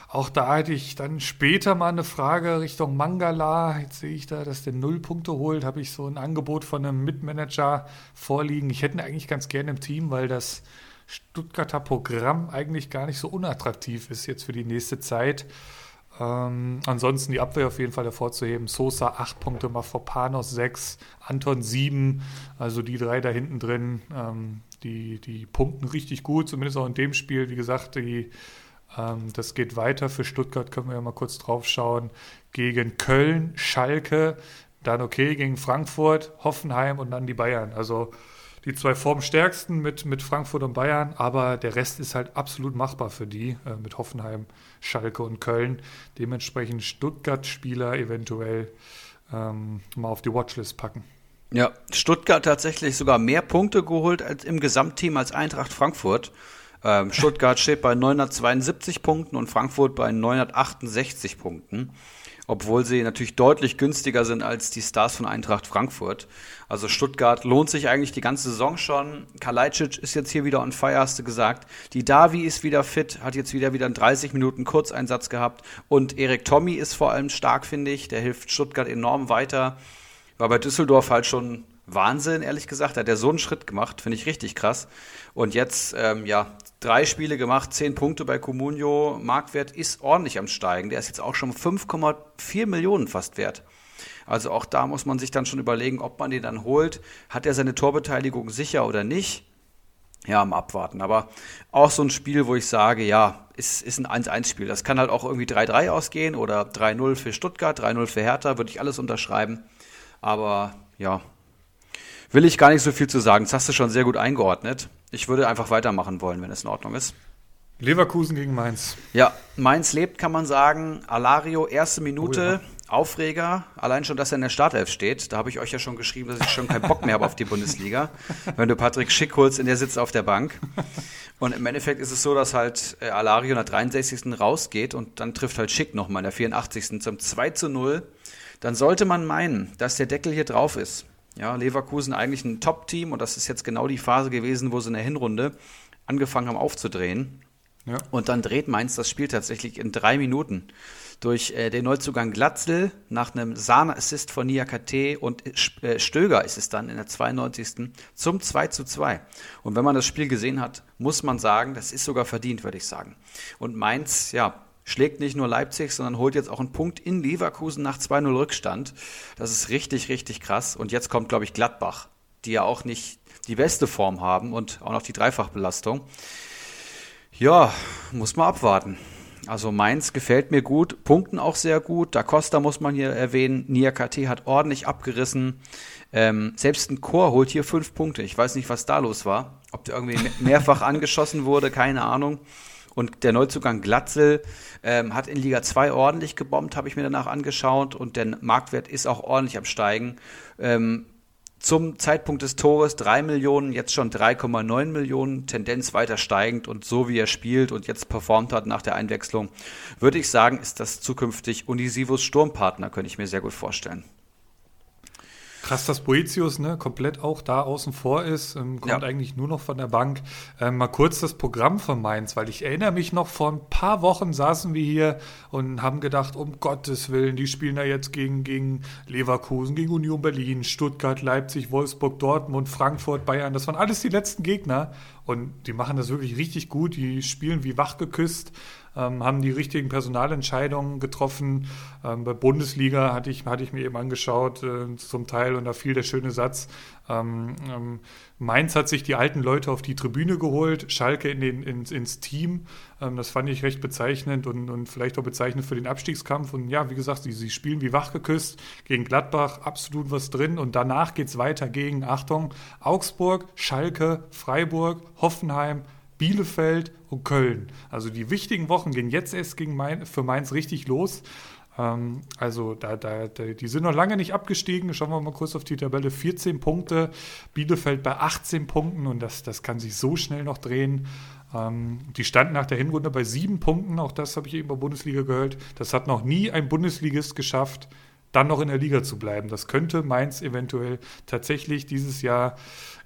auch da hätte ich dann später mal eine Frage Richtung Mangala. Jetzt sehe ich da, dass der null Punkte holt. Habe ich so ein Angebot von einem Mitmanager vorliegen. Ich hätte ihn eigentlich ganz gerne im Team, weil das Stuttgarter Programm eigentlich gar nicht so unattraktiv ist jetzt für die nächste Zeit. Ähm, ansonsten die Abwehr auf jeden Fall hervorzuheben. Sosa 8 Punkte, Mafropanos 6, Anton 7, also die drei da hinten drin, ähm, die, die punkten richtig gut, zumindest auch in dem Spiel. Wie gesagt, die, das geht weiter für Stuttgart, können wir ja mal kurz drauf schauen. Gegen Köln, Schalke, dann okay gegen Frankfurt, Hoffenheim und dann die Bayern. Also die zwei formstärksten mit, mit Frankfurt und Bayern, aber der Rest ist halt absolut machbar für die, äh, mit Hoffenheim, Schalke und Köln. Dementsprechend Stuttgart-Spieler eventuell ähm, mal auf die Watchlist packen. Ja, Stuttgart tatsächlich sogar mehr Punkte geholt als im Gesamtteam als Eintracht Frankfurt. Ähm, Stuttgart steht bei 972 Punkten und Frankfurt bei 968 Punkten obwohl sie natürlich deutlich günstiger sind als die Stars von Eintracht Frankfurt. Also Stuttgart lohnt sich eigentlich die ganze Saison schon. Kalajdzic ist jetzt hier wieder on fire, hast du gesagt. Die Davi ist wieder fit, hat jetzt wieder wieder einen 30 Minuten Kurzeinsatz gehabt. Und Erik Tommy ist vor allem stark, finde ich. Der hilft Stuttgart enorm weiter. War bei Düsseldorf halt schon Wahnsinn, ehrlich gesagt. Da hat er so einen Schritt gemacht, finde ich richtig krass. Und jetzt, ähm, ja, drei Spiele gemacht, zehn Punkte bei Comunio. Marktwert ist ordentlich am Steigen. Der ist jetzt auch schon 5,4 Millionen fast wert. Also auch da muss man sich dann schon überlegen, ob man den dann holt. Hat er seine Torbeteiligung sicher oder nicht? Ja, am Abwarten. Aber auch so ein Spiel, wo ich sage, ja, ist, ist ein 1-1-Spiel. Das kann halt auch irgendwie 3-3 ausgehen oder 3-0 für Stuttgart, 3-0 für Hertha, würde ich alles unterschreiben. Aber ja, will ich gar nicht so viel zu sagen. Das hast du schon sehr gut eingeordnet. Ich würde einfach weitermachen wollen, wenn es in Ordnung ist. Leverkusen gegen Mainz. Ja, Mainz lebt, kann man sagen. Alario, erste Minute, oh ja. Aufreger. Allein schon, dass er in der Startelf steht. Da habe ich euch ja schon geschrieben, dass ich schon keinen Bock mehr habe auf die Bundesliga. Wenn du Patrick Schick holst, in der sitzt auf der Bank. Und im Endeffekt ist es so, dass halt äh, Alario in der 63. rausgeht und dann trifft halt Schick nochmal in der 84. zum 2 zu 0. dann sollte man meinen, dass der Deckel hier drauf ist. Ja, Leverkusen eigentlich ein Top-Team und das ist jetzt genau die Phase gewesen, wo sie in der Hinrunde angefangen haben aufzudrehen. Ja. Und dann dreht Mainz das Spiel tatsächlich in drei Minuten durch äh, den Neuzugang Glatzel nach einem Sahne-Assist von Niakate und äh, Stöger ist es dann in der 92. zum 2 zu 2. Und wenn man das Spiel gesehen hat, muss man sagen, das ist sogar verdient, würde ich sagen. Und Mainz, ja, schlägt nicht nur Leipzig, sondern holt jetzt auch einen Punkt in Leverkusen nach 2-0 Rückstand. Das ist richtig, richtig krass. Und jetzt kommt, glaube ich, Gladbach, die ja auch nicht die beste Form haben und auch noch die Dreifachbelastung. Ja, muss man abwarten. Also Mainz gefällt mir gut, Punkten auch sehr gut. Da Costa muss man hier erwähnen. Niakate hat ordentlich abgerissen. Ähm, selbst ein Chor holt hier fünf Punkte. Ich weiß nicht, was da los war. Ob der irgendwie mehrfach angeschossen wurde, keine Ahnung. Und der Neuzugang Glatzel ähm, hat in Liga 2 ordentlich gebombt, habe ich mir danach angeschaut. Und der Marktwert ist auch ordentlich am Steigen. Ähm, zum Zeitpunkt des Tores 3 Millionen, jetzt schon 3,9 Millionen, Tendenz weiter steigend und so wie er spielt und jetzt performt hat nach der Einwechslung, würde ich sagen, ist das zukünftig Unisivos Sturmpartner, könnte ich mir sehr gut vorstellen. Krass, dass Boetius ne, komplett auch da außen vor ist, ähm, kommt ja. eigentlich nur noch von der Bank. Ähm, mal kurz das Programm von Mainz, weil ich erinnere mich noch, vor ein paar Wochen saßen wir hier und haben gedacht, um Gottes Willen, die spielen da jetzt gegen, gegen Leverkusen, gegen Union Berlin, Stuttgart, Leipzig, Wolfsburg, Dortmund, Frankfurt, Bayern. Das waren alles die letzten Gegner und die machen das wirklich richtig gut. Die spielen wie wachgeküsst ähm, haben die richtigen Personalentscheidungen getroffen. Ähm, bei Bundesliga hatte ich, hatte ich mir eben angeschaut, äh, zum Teil, und da fiel der schöne Satz. Ähm, ähm Mainz hat sich die alten Leute auf die Tribüne geholt, Schalke in den, ins, ins Team. Ähm, das fand ich recht bezeichnend und, und vielleicht auch bezeichnend für den Abstiegskampf. Und ja, wie gesagt, sie, sie spielen wie wachgeküsst gegen Gladbach, absolut was drin. Und danach geht es weiter gegen, Achtung, Augsburg, Schalke, Freiburg, Hoffenheim, Bielefeld und Köln. Also die wichtigen Wochen gehen jetzt erst gegen Main, für Mainz richtig los. Ähm, also da, da, die sind noch lange nicht abgestiegen. Schauen wir mal kurz auf die Tabelle. 14 Punkte, Bielefeld bei 18 Punkten und das, das kann sich so schnell noch drehen. Ähm, die standen nach der Hinrunde bei sieben Punkten, auch das habe ich eben bei Bundesliga gehört. Das hat noch nie ein Bundesligist geschafft, dann noch in der Liga zu bleiben. Das könnte Mainz eventuell tatsächlich dieses Jahr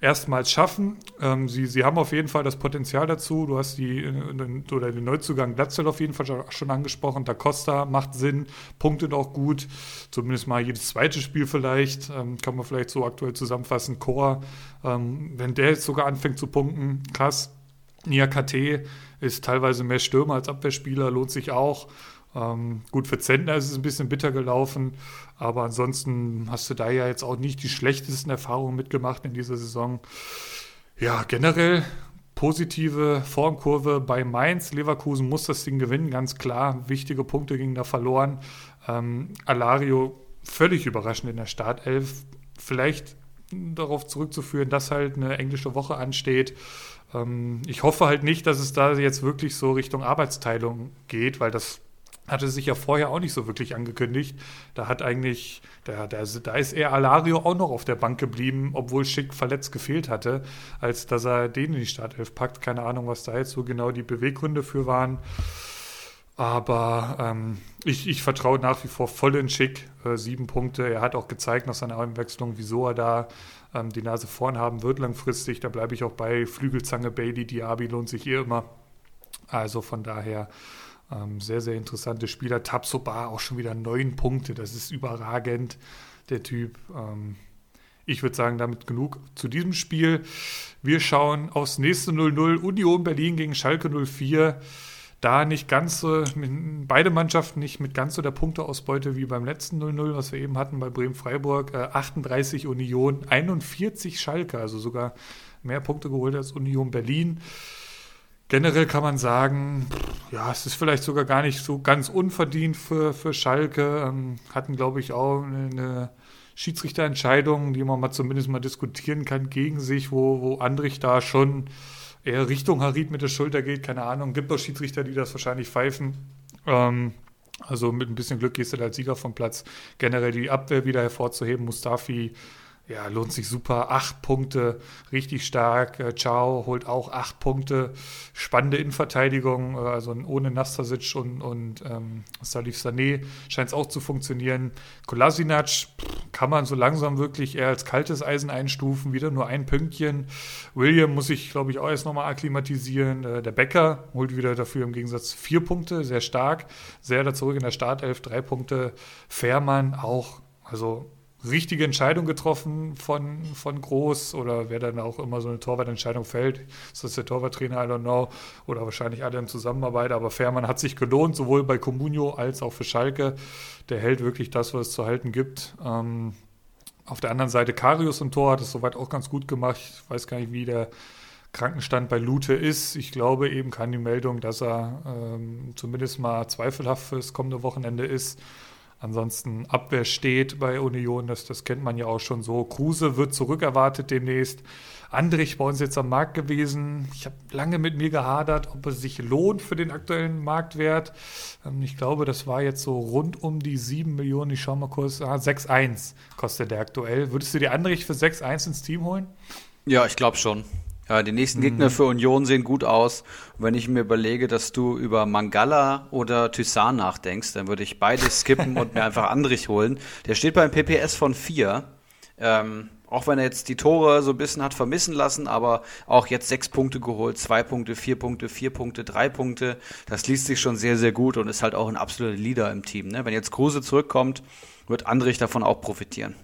erstmals schaffen. Ähm, sie, sie haben auf jeden Fall das Potenzial dazu. Du hast die, den, oder den Neuzugang Glatzel auf jeden Fall schon angesprochen. Da Costa macht Sinn, punktet auch gut. Zumindest mal jedes zweite Spiel vielleicht. Ähm, kann man vielleicht so aktuell zusammenfassen. Chor, ähm, wenn der jetzt sogar anfängt zu punkten, krass. Nia KT ist teilweise mehr Stürmer als Abwehrspieler, lohnt sich auch. Ähm, gut, für Zentner ist es ein bisschen bitter gelaufen, aber ansonsten hast du da ja jetzt auch nicht die schlechtesten Erfahrungen mitgemacht in dieser Saison. Ja, generell positive Formkurve bei Mainz. Leverkusen muss das Ding gewinnen, ganz klar. Wichtige Punkte gingen da verloren. Ähm, Alario völlig überraschend in der Startelf. Vielleicht darauf zurückzuführen, dass halt eine englische Woche ansteht. Ähm, ich hoffe halt nicht, dass es da jetzt wirklich so Richtung Arbeitsteilung geht, weil das hatte sich ja vorher auch nicht so wirklich angekündigt. Da hat eigentlich, da, da, da ist eher Alario auch noch auf der Bank geblieben, obwohl Schick verletzt gefehlt hatte, als dass er den in die Startelf packt. Keine Ahnung, was da jetzt so genau die Beweggründe für waren. Aber ähm, ich, ich vertraue nach wie vor voll in Schick. Äh, sieben Punkte. Er hat auch gezeigt nach seiner Einwechslung, wieso er da ähm, die Nase vorn haben wird langfristig. Da bleibe ich auch bei. Flügelzange Bailey, Diaby lohnt sich eh immer. Also von daher ähm, sehr, sehr interessante Spieler. Tabsoba auch schon wieder neun Punkte. Das ist überragend, der Typ. Ähm, ich würde sagen, damit genug zu diesem Spiel. Wir schauen aufs nächste 0-0. Union Berlin gegen Schalke 04. Da nicht ganz so, beide Mannschaften nicht mit ganz so der Punkteausbeute wie beim letzten 0-0, was wir eben hatten bei Bremen-Freiburg. Äh, 38 Union, 41 Schalke, also sogar mehr Punkte geholt als Union Berlin. Generell kann man sagen, ja, es ist vielleicht sogar gar nicht so ganz unverdient für, für Schalke. Ähm, hatten, glaube ich, auch eine Schiedsrichterentscheidung, die man mal zumindest mal diskutieren kann, gegen sich, wo, wo Andrich da schon eher Richtung Harit mit der Schulter geht. Keine Ahnung, gibt auch Schiedsrichter, die das wahrscheinlich pfeifen. Ähm, also mit ein bisschen Glück gehst du da als Sieger vom Platz. Generell die Abwehr wieder hervorzuheben. Mustafi ja, lohnt sich super. Acht Punkte, richtig stark. Äh, Ciao holt auch acht Punkte. Spannende Innenverteidigung, äh, also ohne Nastasic und, und ähm, Salif Sané scheint es auch zu funktionieren. Kolasinac kann man so langsam wirklich eher als kaltes Eisen einstufen. Wieder nur ein Pünktchen. William muss sich, glaube ich, auch erst nochmal akklimatisieren. Äh, der Becker holt wieder dafür im Gegensatz vier Punkte, sehr stark. Sehr da zurück in der Startelf, drei Punkte. Fährmann auch, also richtige Entscheidung getroffen von, von Groß oder wer dann auch immer so eine Torwartentscheidung fällt. Ist das der Torwarttrainer? I don't know. Oder wahrscheinlich alle in Zusammenarbeit. Aber Fährmann hat sich gelohnt, sowohl bei Comunio als auch für Schalke. Der hält wirklich das, was es zu halten gibt. Ähm, auf der anderen Seite Karius im Tor hat es soweit auch ganz gut gemacht. Ich weiß gar nicht, wie der Krankenstand bei Lute ist. Ich glaube eben kann die Meldung, dass er ähm, zumindest mal zweifelhaft fürs kommende Wochenende ist. Ansonsten Abwehr steht bei Union, das, das kennt man ja auch schon so. Kruse wird zurückerwartet demnächst. Andrich bei uns jetzt am Markt gewesen. Ich habe lange mit mir gehadert, ob es sich lohnt für den aktuellen Marktwert. Ähm, ich glaube, das war jetzt so rund um die 7 Millionen. Ich schaue mal kurz. Ah, 6,1 kostet der aktuell. Würdest du dir Andrich für 6,1 ins Team holen? Ja, ich glaube schon. Ja, die nächsten mhm. Gegner für Union sehen gut aus. Und wenn ich mir überlege, dass du über Mangala oder Thyssen nachdenkst, dann würde ich beides skippen und mir einfach Andrich holen. Der steht beim PPS von 4. Ähm, auch wenn er jetzt die Tore so ein bisschen hat vermissen lassen, aber auch jetzt sechs Punkte geholt, zwei Punkte, vier Punkte, vier Punkte, drei Punkte. Das liest sich schon sehr, sehr gut und ist halt auch ein absoluter Leader im Team. Ne? Wenn jetzt Kruse zurückkommt, wird Andrich davon auch profitieren.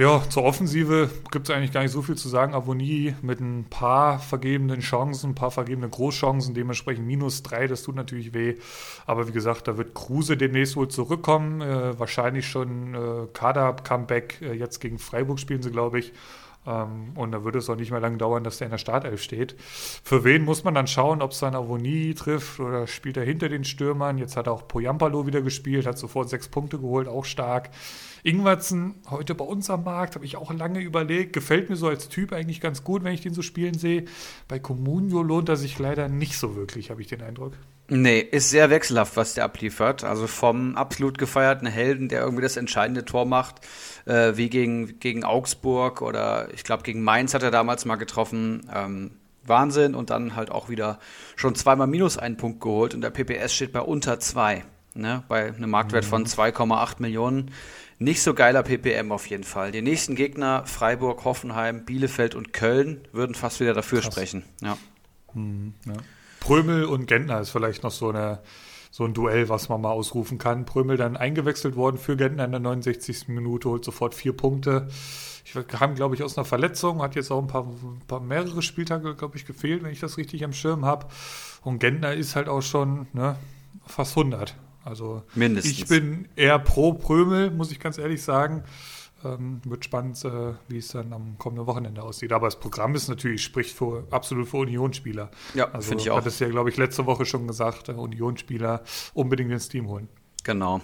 Ja, zur Offensive gibt es eigentlich gar nicht so viel zu sagen. Avonie mit ein paar vergebenen Chancen, ein paar vergebenen Großchancen, dementsprechend minus drei, das tut natürlich weh. Aber wie gesagt, da wird Kruse demnächst wohl zurückkommen. Äh, wahrscheinlich schon äh, Kader-Comeback. Äh, jetzt gegen Freiburg spielen sie, glaube ich. Ähm, und da würde es auch nicht mehr lange dauern, dass der in der Startelf steht. Für wen muss man dann schauen, ob es dann Avonie trifft oder spielt er hinter den Stürmern? Jetzt hat auch Poyampalo wieder gespielt, hat sofort sechs Punkte geholt, auch stark. Ingwertsen, heute bei uns am Markt, habe ich auch lange überlegt. Gefällt mir so als Typ eigentlich ganz gut, wenn ich den so spielen sehe. Bei Comunio lohnt er sich leider nicht so wirklich, habe ich den Eindruck. Nee, ist sehr wechselhaft, was der abliefert. Also vom absolut gefeierten Helden, der irgendwie das entscheidende Tor macht, äh, wie gegen, gegen Augsburg oder ich glaube gegen Mainz hat er damals mal getroffen. Ähm, Wahnsinn und dann halt auch wieder schon zweimal minus einen Punkt geholt und der PPS steht bei unter zwei, ne, bei einem Marktwert mhm. von 2,8 Millionen. Nicht so geiler PPM auf jeden Fall. Die nächsten Gegner, Freiburg, Hoffenheim, Bielefeld und Köln, würden fast wieder dafür Krass. sprechen. Ja. Mhm, ja. Prömel und Gentner ist vielleicht noch so, eine, so ein Duell, was man mal ausrufen kann. Prömel dann eingewechselt worden für Gentner in der 69. Minute, holt sofort vier Punkte. Ich kam, glaube ich, aus einer Verletzung, hat jetzt auch ein paar, ein paar mehrere Spieltage, glaube ich, gefehlt, wenn ich das richtig am Schirm habe. Und Gentner ist halt auch schon ne, fast 100. Also Mindestens. ich bin eher pro Prömel, muss ich ganz ehrlich sagen. Ähm, wird spannend, äh, wie es dann am kommenden Wochenende aussieht. Aber das Programm ist natürlich, spricht für, absolut für Unionsspieler. Ja, also, finde ich auch. Hat es ja, glaube ich, letzte Woche schon gesagt, äh, Unionsspieler unbedingt ins Team holen. Genau.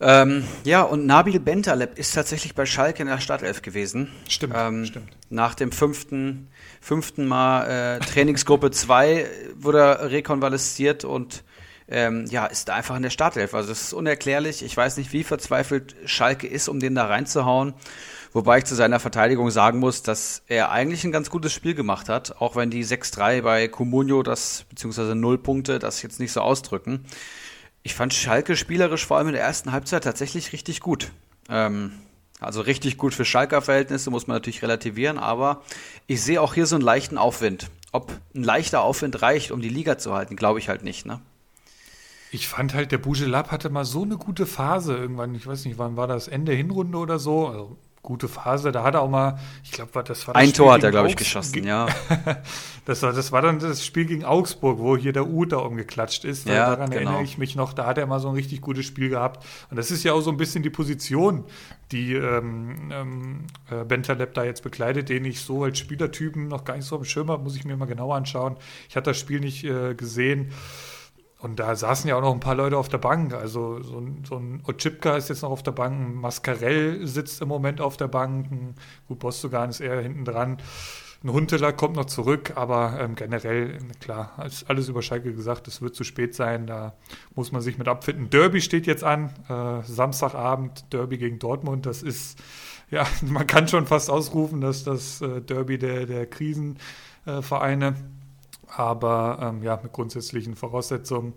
Ähm, ja, und Nabil Bentaleb ist tatsächlich bei Schalke in der Startelf gewesen. Stimmt, ähm, stimmt. Nach dem fünften, fünften Mal äh, Trainingsgruppe 2 wurde er rekonvalesziert und ähm, ja, ist einfach in der Startelf. Also es ist unerklärlich. Ich weiß nicht, wie verzweifelt Schalke ist, um den da reinzuhauen. Wobei ich zu seiner Verteidigung sagen muss, dass er eigentlich ein ganz gutes Spiel gemacht hat, auch wenn die 6-3 bei Comunio das, beziehungsweise 0 Punkte, das jetzt nicht so ausdrücken. Ich fand Schalke spielerisch vor allem in der ersten Halbzeit tatsächlich richtig gut. Ähm, also richtig gut für Schalker Verhältnisse, muss man natürlich relativieren, aber ich sehe auch hier so einen leichten Aufwind. Ob ein leichter Aufwind reicht, um die Liga zu halten, glaube ich halt nicht, ne? Ich fand halt, der Bujelab hatte mal so eine gute Phase irgendwann. Ich weiß nicht, wann war das? Ende Hinrunde oder so? Also, gute Phase. Da hat er auch mal, ich glaube, das war das Ein Spiel Tor hat er, glaube ich, geschossen, ja. das, war, das war dann das Spiel gegen Augsburg, wo hier der Uth da umgeklatscht ist. Ja, Daran genau. erinnere ich mich noch. Da hat er mal so ein richtig gutes Spiel gehabt. Und das ist ja auch so ein bisschen die Position, die ähm, ähm, äh, Bentaleb da jetzt bekleidet, den ich so als Spielertypen noch gar nicht so am Schirm habe. Muss ich mir mal genauer anschauen. Ich hatte das Spiel nicht äh, gesehen. Und da saßen ja auch noch ein paar Leute auf der Bank. Also so ein, so ein Ochipka ist jetzt noch auf der Bank, ein Mascarell sitzt im Moment auf der Bank, ein, gut, Bostogan ist eher hinten dran. Ein Hunteler kommt noch zurück, aber ähm, generell, klar, alles über Schalke gesagt, es wird zu spät sein, da muss man sich mit abfinden. Derby steht jetzt an, äh, Samstagabend, Derby gegen Dortmund, das ist ja, man kann schon fast ausrufen, dass das äh, Derby der, der Krisenvereine, äh, aber ähm, ja, mit grundsätzlichen Voraussetzungen.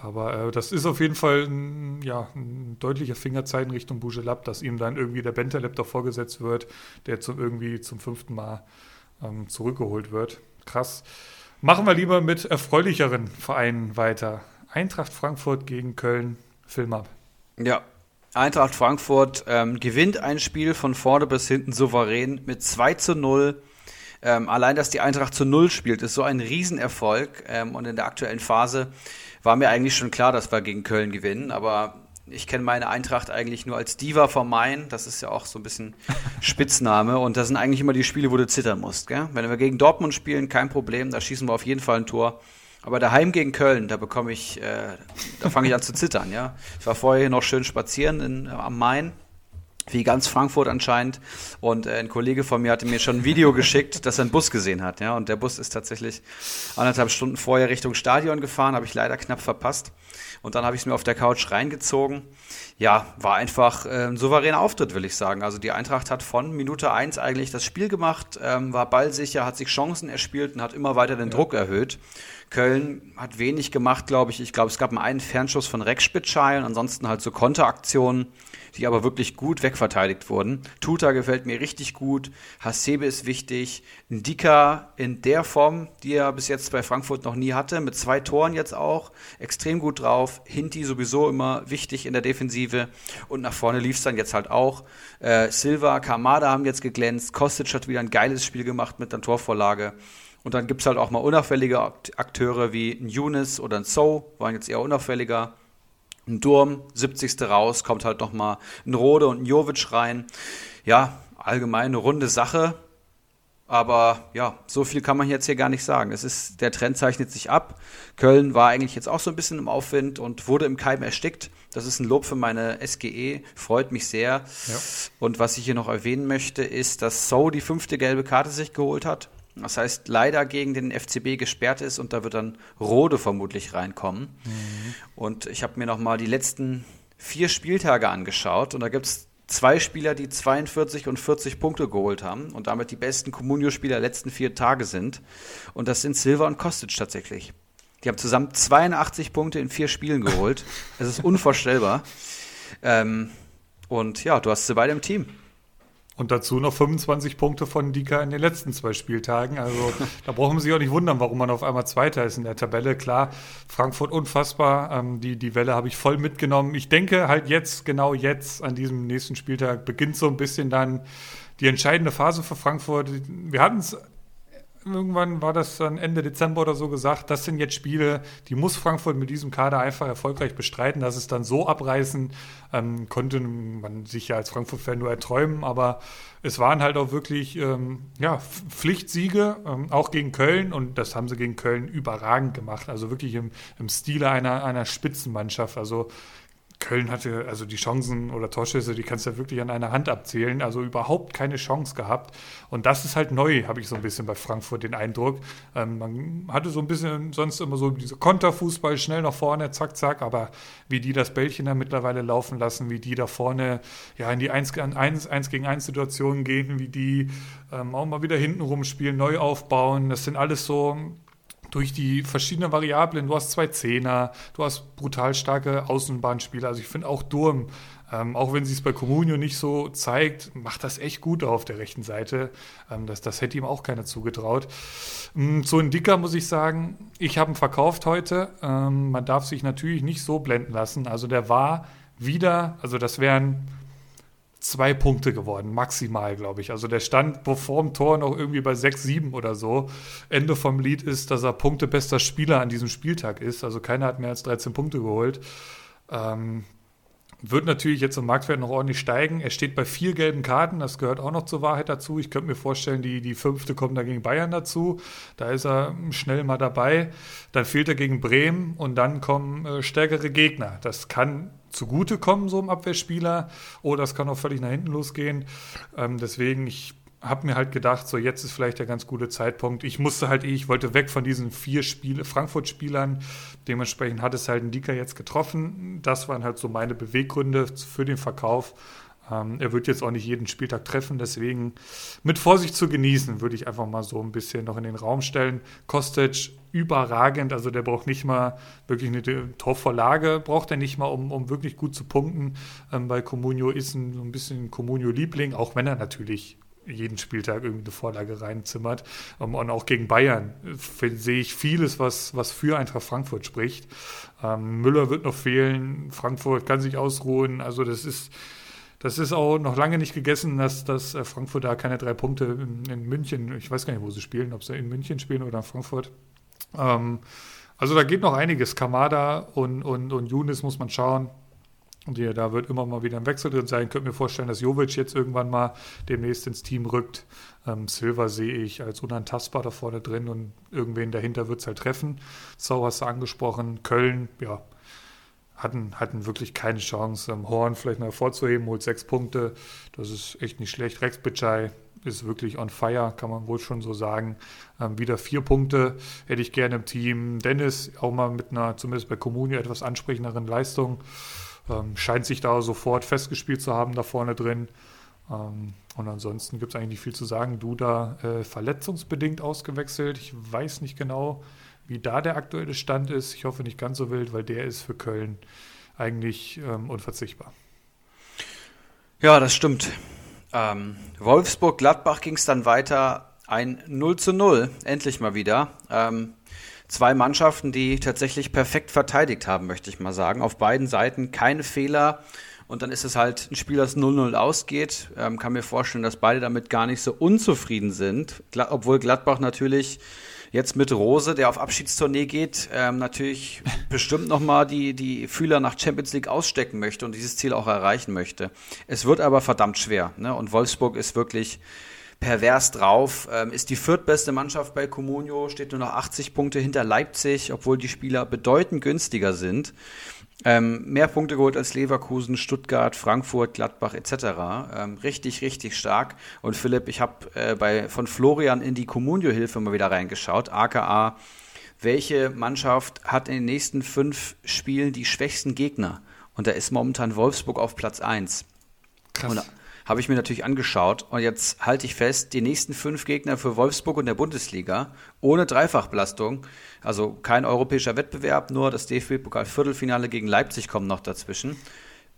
Aber äh, das ist auf jeden Fall ein, ja, ein deutlicher Fingerzeig in Richtung Bougelab, dass ihm dann irgendwie der Bentaleb doch vorgesetzt wird, der zum, irgendwie zum fünften Mal ähm, zurückgeholt wird. Krass. Machen wir lieber mit erfreulicheren Vereinen weiter. Eintracht Frankfurt gegen Köln. Film ab. Ja, Eintracht Frankfurt ähm, gewinnt ein Spiel von vorne bis hinten souverän mit 2 zu 0. Ähm, allein, dass die Eintracht zu 0 spielt, ist so ein Riesenerfolg. Ähm, und in der aktuellen Phase war mir eigentlich schon klar, dass wir gegen Köln gewinnen. Aber ich kenne meine Eintracht eigentlich nur als Diva vom Main. Das ist ja auch so ein bisschen Spitzname. Und das sind eigentlich immer die Spiele, wo du zittern musst. Gell? Wenn wir gegen Dortmund spielen, kein Problem. Da schießen wir auf jeden Fall ein Tor. Aber daheim gegen Köln, da bekomme ich, äh, da fange ich an zu zittern, ja. Ich war vorher noch schön spazieren in, am Main, wie ganz Frankfurt anscheinend. Und äh, ein Kollege von mir hatte mir schon ein Video geschickt, dass er einen Bus gesehen hat, ja. Und der Bus ist tatsächlich anderthalb Stunden vorher Richtung Stadion gefahren, habe ich leider knapp verpasst. Und dann habe ich es mir auf der Couch reingezogen. Ja, war einfach äh, ein souveräner Auftritt, will ich sagen. Also die Eintracht hat von Minute 1 eigentlich das Spiel gemacht, ähm, war ballsicher, hat sich Chancen erspielt und hat immer weiter den ja. Druck erhöht. Köln hat wenig gemacht, glaube ich. Ich glaube, es gab mal einen Fernschuss von Rex und ansonsten halt so Konteraktionen die aber wirklich gut wegverteidigt wurden. Tuta gefällt mir richtig gut, Hasebe ist wichtig, Ndika in der Form, die er bis jetzt bei Frankfurt noch nie hatte, mit zwei Toren jetzt auch, extrem gut drauf. Hinti sowieso immer wichtig in der Defensive und nach vorne lief es dann jetzt halt auch. Äh, Silva, Kamada haben jetzt geglänzt, Kostic hat wieder ein geiles Spiel gemacht mit einer Torvorlage. Und dann gibt es halt auch mal unauffällige Akteure wie ein Younes oder ein So, waren jetzt eher unauffälliger ein Durm, 70. raus, kommt halt nochmal ein Rode und ein Jovic rein. Ja, allgemein eine runde Sache. Aber ja, so viel kann man jetzt hier gar nicht sagen. Es ist, der Trend zeichnet sich ab. Köln war eigentlich jetzt auch so ein bisschen im Aufwind und wurde im Keim erstickt. Das ist ein Lob für meine SGE, freut mich sehr. Ja. Und was ich hier noch erwähnen möchte, ist, dass So die fünfte gelbe Karte sich geholt hat. Das heißt, leider gegen den FCB gesperrt ist und da wird dann Rode vermutlich reinkommen. Mhm. Und ich habe mir nochmal die letzten vier Spieltage angeschaut und da gibt es zwei Spieler, die 42 und 40 Punkte geholt haben und damit die besten Comunio-Spieler der letzten vier Tage sind. Und das sind Silva und Kostic tatsächlich. Die haben zusammen 82 Punkte in vier Spielen geholt. Es ist unvorstellbar. Ähm, und ja, du hast sie beide im Team. Und dazu noch 25 Punkte von Dika in den letzten zwei Spieltagen. Also da brauchen wir sich auch nicht wundern, warum man auf einmal Zweiter ist in der Tabelle. Klar, Frankfurt unfassbar. Ähm, die, die Welle habe ich voll mitgenommen. Ich denke halt jetzt, genau jetzt, an diesem nächsten Spieltag, beginnt so ein bisschen dann die entscheidende Phase für Frankfurt. Wir hatten es irgendwann war das dann Ende Dezember oder so gesagt, das sind jetzt Spiele, die muss Frankfurt mit diesem Kader einfach erfolgreich bestreiten. Dass es dann so abreißen, ähm, konnte man sich ja als Frankfurt-Fan nur erträumen, aber es waren halt auch wirklich ähm, ja, Pflichtsiege, ähm, auch gegen Köln und das haben sie gegen Köln überragend gemacht. Also wirklich im, im Stile einer, einer Spitzenmannschaft. Also Köln hatte also die Chancen oder Torschüsse, die kannst du ja wirklich an einer Hand abzählen, also überhaupt keine Chance gehabt. Und das ist halt neu, habe ich so ein bisschen bei Frankfurt den Eindruck. Ähm, man hatte so ein bisschen sonst immer so diese Konterfußball schnell nach vorne, zack, zack, aber wie die das Bällchen da mittlerweile laufen lassen, wie die da vorne ja in die 1, 1, 1 gegen 1 Situationen gehen, wie die ähm, auch mal wieder hinten rumspielen, neu aufbauen, das sind alles so durch die verschiedenen Variablen. Du hast zwei Zehner, du hast brutal starke Außenbahnspieler. Also ich finde auch Durm, ähm, auch wenn sie es bei Comunio nicht so zeigt, macht das echt gut auf der rechten Seite. Ähm, das, das hätte ihm auch keiner zugetraut. Ähm, zu Dicker muss ich sagen, ich habe ihn verkauft heute. Ähm, man darf sich natürlich nicht so blenden lassen. Also der war wieder, also das wären zwei Punkte geworden, maximal, glaube ich. Also der stand vor dem Tor noch irgendwie bei 6, 7 oder so. Ende vom Lied ist, dass er punktebester Spieler an diesem Spieltag ist. Also keiner hat mehr als 13 Punkte geholt. Ähm, wird natürlich jetzt im Marktwert noch ordentlich steigen. Er steht bei vier gelben Karten, das gehört auch noch zur Wahrheit dazu. Ich könnte mir vorstellen, die, die fünfte kommt da gegen Bayern dazu. Da ist er schnell mal dabei. Dann fehlt er gegen Bremen und dann kommen äh, stärkere Gegner. Das kann zugutekommen, so einem Abwehrspieler, oder das kann auch völlig nach hinten losgehen. Ähm, deswegen, ich habe mir halt gedacht, so jetzt ist vielleicht der ganz gute Zeitpunkt. Ich musste halt, ich wollte weg von diesen vier Spiele, Frankfurt-Spielern. Dementsprechend hat es halt ein Dika jetzt getroffen. Das waren halt so meine Beweggründe für den Verkauf. Ähm, er wird jetzt auch nicht jeden Spieltag treffen, deswegen mit Vorsicht zu genießen, würde ich einfach mal so ein bisschen noch in den Raum stellen. Kostic überragend, also der braucht nicht mal wirklich eine Torvorlage, braucht er nicht mal, um, um wirklich gut zu punkten. Ähm, bei Comunio ist ein, so ein bisschen Comunio-Liebling, auch wenn er natürlich jeden Spieltag irgendwie eine Vorlage reinzimmert. Um, und auch gegen Bayern äh, sehe ich vieles, was, was für Eintracht Frankfurt spricht. Ähm, Müller wird noch fehlen, Frankfurt kann sich ausruhen. Also das ist, das ist auch noch lange nicht gegessen, dass, dass äh, Frankfurt da keine drei Punkte in, in, München, ich weiß gar nicht, wo sie spielen, ob sie in München spielen oder in Frankfurt. Ähm, also da geht noch einiges. Kamada und, und, und Younes muss man schauen. Und hier, da wird immer mal wieder ein Wechsel drin sein. Ich könnte mir vorstellen, dass Jovic jetzt irgendwann mal demnächst ins Team rückt. Ähm, Silva sehe ich als unantastbar da vorne drin und irgendwen dahinter wird es halt treffen. Sau hast du angesprochen. Köln, ja, hatten, hatten wirklich keine Chance. Ähm, Horn vielleicht noch hervorzuheben, holt sechs Punkte. Das ist echt nicht schlecht. Rex Bitschei ist wirklich on fire, kann man wohl schon so sagen. Ähm, wieder vier Punkte hätte ich gerne im Team. Dennis auch mal mit einer, zumindest bei Comunio, etwas ansprechenderen Leistung. Ähm, scheint sich da sofort festgespielt zu haben da vorne drin. Ähm, und ansonsten gibt es eigentlich nicht viel zu sagen. Duda äh, verletzungsbedingt ausgewechselt. Ich weiß nicht genau, wie da der aktuelle Stand ist. Ich hoffe nicht ganz so wild, weil der ist für Köln eigentlich ähm, unverzichtbar. Ja, das stimmt. Ähm, Wolfsburg-Gladbach ging es dann weiter. Ein 0 zu 0, endlich mal wieder. Ähm, zwei Mannschaften, die tatsächlich perfekt verteidigt haben, möchte ich mal sagen. Auf beiden Seiten keine Fehler. Und dann ist es halt ein Spiel, das 0-0 ausgeht. Ähm, kann mir vorstellen, dass beide damit gar nicht so unzufrieden sind. Gla obwohl Gladbach natürlich jetzt mit Rose, der auf Abschiedstournee geht, ähm, natürlich bestimmt nochmal die, die Fühler nach Champions League ausstecken möchte und dieses Ziel auch erreichen möchte. Es wird aber verdammt schwer. Ne? Und Wolfsburg ist wirklich pervers drauf. Ähm, ist die viertbeste Mannschaft bei Comunio, steht nur noch 80 Punkte hinter Leipzig, obwohl die Spieler bedeutend günstiger sind. Ähm, mehr Punkte geholt als Leverkusen, Stuttgart, Frankfurt, Gladbach etc. Ähm, richtig, richtig stark. Und Philipp, ich habe äh, bei von Florian in die Comunio-Hilfe mal wieder reingeschaut. AKA, welche Mannschaft hat in den nächsten fünf Spielen die schwächsten Gegner? Und da ist momentan Wolfsburg auf Platz 1. Krass. Und habe ich mir natürlich angeschaut. Und jetzt halte ich fest, die nächsten fünf Gegner für Wolfsburg und der Bundesliga ohne Dreifachbelastung, also kein europäischer Wettbewerb, nur das DFB-Pokal-Viertelfinale gegen Leipzig kommt noch dazwischen.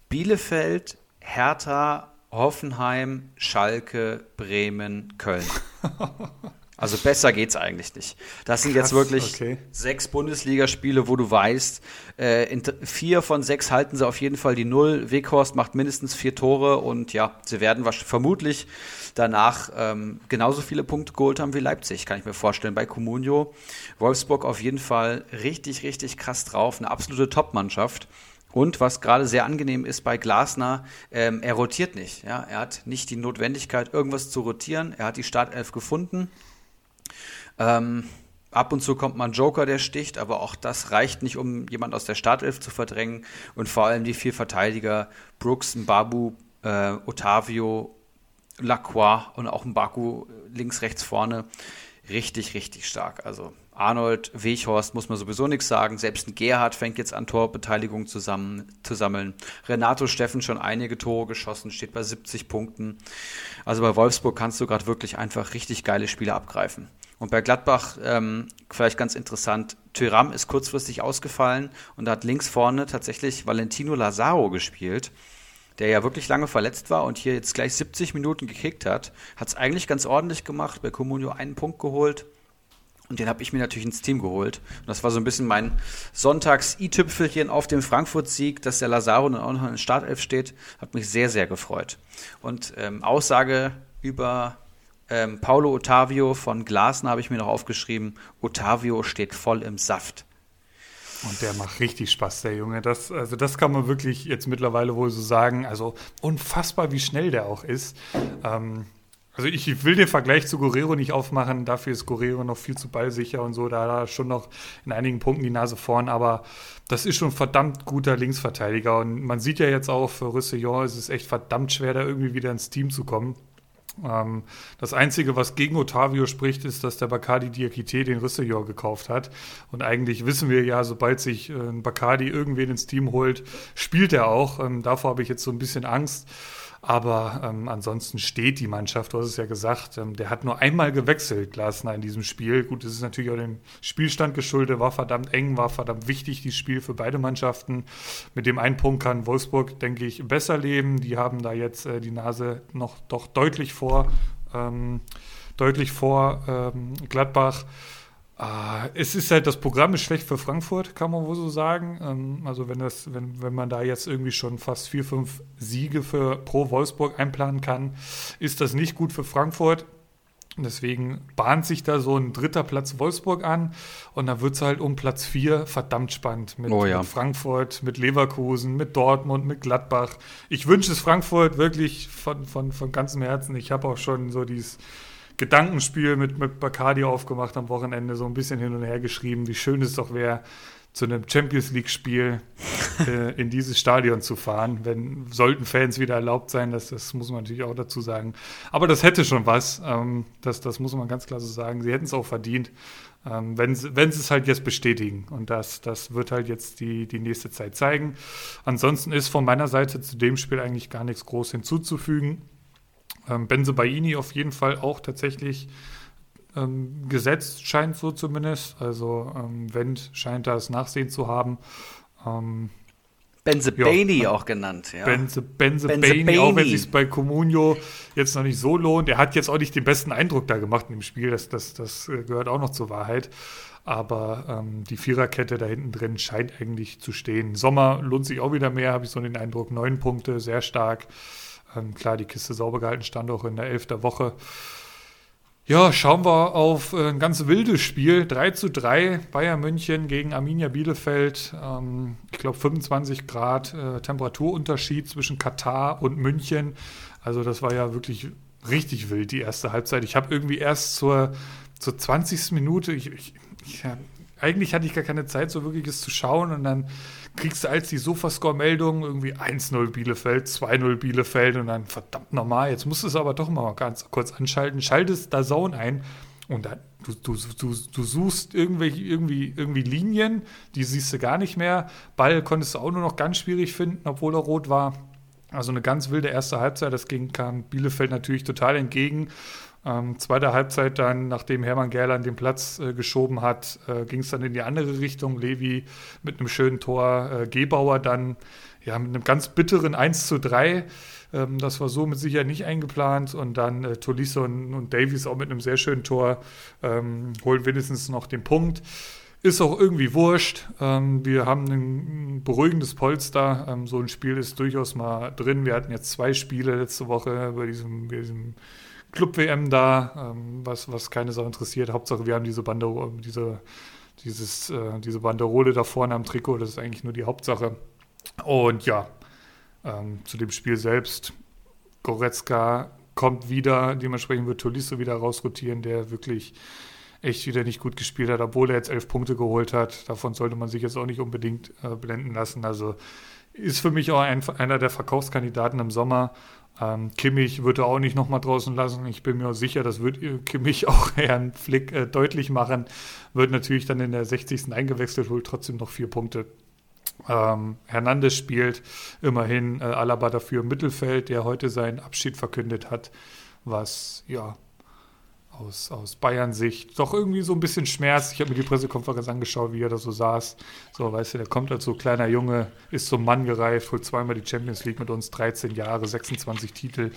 Bielefeld, Hertha, Hoffenheim, Schalke, Bremen, Köln. Also besser geht's eigentlich nicht. Das sind Krass, jetzt wirklich okay. sechs Bundesligaspiele, wo du weißt, äh, in vier von sechs halten sie auf jeden Fall die Null. Weghorst macht mindestens vier Tore und ja, sie werden vermutlich danach ähm, genauso viele Punkte geholt haben wie Leipzig, kann ich mir vorstellen, bei Comunio. Wolfsburg auf jeden Fall richtig, richtig krass drauf. Eine absolute Top-Mannschaft. Und was gerade sehr angenehm ist bei Glasner, ähm, er rotiert nicht. Ja? Er hat nicht die Notwendigkeit, irgendwas zu rotieren. Er hat die Startelf gefunden ähm, ab und zu kommt mal ein Joker, der sticht, aber auch das reicht nicht, um jemand aus der Startelf zu verdrängen. Und vor allem die vier Verteidiger, Brooks, Mbabu, äh, Otavio, Lacroix und auch Mbaku links, rechts vorne, richtig, richtig stark. Also Arnold, Weghorst muss man sowieso nichts sagen. Selbst ein Gerhard fängt jetzt an Torbeteiligung zusammen, zu sammeln. Renato Steffen schon einige Tore geschossen, steht bei 70 Punkten. Also bei Wolfsburg kannst du gerade wirklich einfach richtig geile Spiele abgreifen. Und bei Gladbach ähm, vielleicht ganz interessant, Tyram ist kurzfristig ausgefallen und da hat links vorne tatsächlich Valentino Lazaro gespielt, der ja wirklich lange verletzt war und hier jetzt gleich 70 Minuten gekickt hat. Hat es eigentlich ganz ordentlich gemacht, bei Comunio einen Punkt geholt. Und den habe ich mir natürlich ins Team geholt. Und das war so ein bisschen mein Sonntags-i-Tüpfelchen auf dem Frankfurt-Sieg, dass der Lazaro dann auch noch in der Startelf steht. Hat mich sehr, sehr gefreut. Und ähm, Aussage über ähm, Paulo Ottavio von Glasner habe ich mir noch aufgeschrieben. Ottavio steht voll im Saft. Und der macht richtig Spaß, der Junge. Das, also das kann man wirklich jetzt mittlerweile wohl so sagen. Also unfassbar, wie schnell der auch ist. Ähm, also ich will den Vergleich zu Guerrero nicht aufmachen. Dafür ist Guerrero noch viel zu ballsicher und so. Da hat er schon noch in einigen Punkten die Nase vorn. Aber das ist schon ein verdammt guter Linksverteidiger. Und man sieht ja jetzt auch, für Roussillon ist echt verdammt schwer, da irgendwie wieder ins Team zu kommen. Ähm, das Einzige, was gegen Otavio spricht, ist, dass der Bacardi Diakite den Rissejor gekauft hat. Und eigentlich wissen wir ja, sobald sich äh, ein Bacardi irgendwen ins Team holt, spielt er auch. Ähm, davor habe ich jetzt so ein bisschen Angst. Aber ähm, ansonsten steht die Mannschaft, du hast es ja gesagt, ähm, der hat nur einmal gewechselt, Glasner, in diesem Spiel. Gut, das ist natürlich auch dem Spielstand geschuldet, war verdammt eng, war verdammt wichtig, dieses Spiel für beide Mannschaften. Mit dem einen Punkt kann Wolfsburg, denke ich, besser leben. Die haben da jetzt äh, die Nase noch doch deutlich vor, ähm, deutlich vor ähm, Gladbach. Ah, es ist halt, das Programm ist schlecht für Frankfurt, kann man wohl so sagen. Ähm, also wenn das, wenn, wenn man da jetzt irgendwie schon fast vier, fünf Siege für pro Wolfsburg einplanen kann, ist das nicht gut für Frankfurt. Deswegen bahnt sich da so ein dritter Platz Wolfsburg an und da wird es halt um Platz vier verdammt spannend mit, oh ja. mit, Frankfurt, mit Leverkusen, mit Dortmund, mit Gladbach. Ich wünsche es Frankfurt wirklich von, von, von ganzem Herzen. Ich habe auch schon so dieses Gedankenspiel mit, mit Bacardi aufgemacht am Wochenende, so ein bisschen hin und her geschrieben, wie schön es doch wäre, zu einem Champions League-Spiel äh, in dieses Stadion zu fahren. Wenn sollten Fans wieder erlaubt sein, das, das muss man natürlich auch dazu sagen. Aber das hätte schon was. Ähm, das, das muss man ganz klar so sagen. Sie hätten es auch verdient, ähm, wenn, wenn sie es halt jetzt bestätigen. Und das, das wird halt jetzt die, die nächste Zeit zeigen. Ansonsten ist von meiner Seite zu dem Spiel eigentlich gar nichts groß hinzuzufügen. Ähm, Benze Baini auf jeden Fall auch tatsächlich ähm, gesetzt, scheint so zumindest. Also ähm, Wendt scheint da das Nachsehen zu haben. Ähm, Benze ja, Baini auch genannt, ja. Benze, Benze, Benze Baini, Baini, auch wenn es sich bei Comunio jetzt noch nicht so lohnt. Er hat jetzt auch nicht den besten Eindruck da gemacht im Spiel, das, das, das gehört auch noch zur Wahrheit. Aber ähm, die Viererkette da hinten drin scheint eigentlich zu stehen. Sommer lohnt sich auch wieder mehr, habe ich so den Eindruck. Neun Punkte, sehr stark. Ähm, klar, die Kiste sauber gehalten stand auch in der elften Woche. Ja, schauen wir auf äh, ein ganz wildes Spiel. 3 zu 3 Bayern München gegen Arminia Bielefeld. Ähm, ich glaube 25 Grad äh, Temperaturunterschied zwischen Katar und München. Also das war ja wirklich richtig wild, die erste Halbzeit. Ich habe irgendwie erst zur, zur 20. Minute, ich, ich, ich, eigentlich hatte ich gar keine Zeit, so wirklich es zu schauen und dann kriegst du als die Sofascore-Meldung irgendwie 1-0 Bielefeld, 2-0 Bielefeld und dann verdammt normal. Jetzt musst du es aber doch mal ganz kurz anschalten, schaltest da Zone ein und dann du, du, du, du suchst irgendwelche, irgendwie, irgendwie Linien, die siehst du gar nicht mehr. Ball konntest du auch nur noch ganz schwierig finden, obwohl er rot war. Also eine ganz wilde erste Halbzeit, das ging, kam Bielefeld natürlich total entgegen. Ähm, zweite Halbzeit dann, nachdem Hermann Gerland den Platz äh, geschoben hat, äh, ging es dann in die andere Richtung. Levi mit einem schönen Tor, äh, Gebauer dann ja, mit einem ganz bitteren 1 zu 3. Ähm, das war so mit Sicherheit nicht eingeplant. Und dann äh, Tolisso und, und Davies auch mit einem sehr schönen Tor ähm, holen wenigstens noch den Punkt. Ist auch irgendwie wurscht. Ähm, wir haben ein beruhigendes Polster. Ähm, so ein Spiel ist durchaus mal drin. Wir hatten jetzt zwei Spiele letzte Woche bei diesem, bei diesem Club-WM da, ähm, was, was keine Sau interessiert. Hauptsache, wir haben diese Banderole, diese, dieses, äh, diese Banderole da vorne am Trikot, das ist eigentlich nur die Hauptsache. Und ja, ähm, zu dem Spiel selbst, Goretzka kommt wieder, dementsprechend wird Tolisso wieder rausrotieren, der wirklich echt wieder nicht gut gespielt hat, obwohl er jetzt elf Punkte geholt hat. Davon sollte man sich jetzt auch nicht unbedingt äh, blenden lassen. Also ist für mich auch ein, einer der Verkaufskandidaten im Sommer. Ähm, Kimmich wird er auch nicht nochmal draußen lassen. Ich bin mir auch sicher, das wird Kimmich auch Herrn Flick äh, deutlich machen. Wird natürlich dann in der 60. eingewechselt, holt trotzdem noch vier Punkte. Ähm, Hernandez spielt immerhin äh, Alaba dafür im Mittelfeld, der heute seinen Abschied verkündet hat, was ja aus, aus Bayern-Sicht doch irgendwie so ein bisschen Schmerz. Ich habe mir die Pressekonferenz angeschaut, wie er da so saß. So, weißt du, der kommt als so kleiner Junge, ist zum Mann gereift, holt zweimal die Champions League mit uns, 13 Jahre, 26 Titel.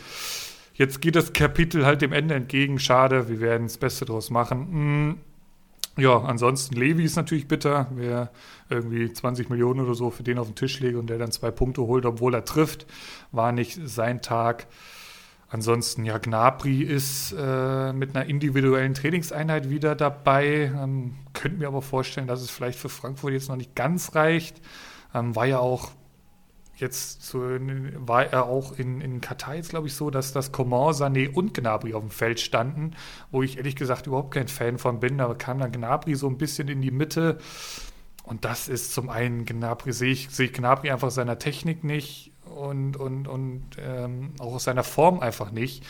Jetzt geht das Kapitel halt dem Ende entgegen. Schade, wir werden das Beste draus machen. Hm. Ja, ansonsten Levi ist natürlich bitter. Wer irgendwie 20 Millionen oder so für den auf den Tisch legt und der dann zwei Punkte holt, obwohl er trifft, war nicht sein Tag. Ansonsten, ja, Gnabry ist äh, mit einer individuellen Trainingseinheit wieder dabei. Ähm, könnte mir aber vorstellen, dass es vielleicht für Frankfurt jetzt noch nicht ganz reicht. Ähm, war ja auch jetzt zu, war er auch in, in Katar jetzt, glaube ich, so, dass das Coman, Sané und Gnabry auf dem Feld standen, wo ich ehrlich gesagt überhaupt kein Fan von bin. Aber kam dann Gnabry so ein bisschen in die Mitte. Und das ist zum einen Gnabry, sehe ich, sehe ich Gnabry einfach seiner Technik nicht und, und, und ähm, auch aus seiner Form einfach nicht.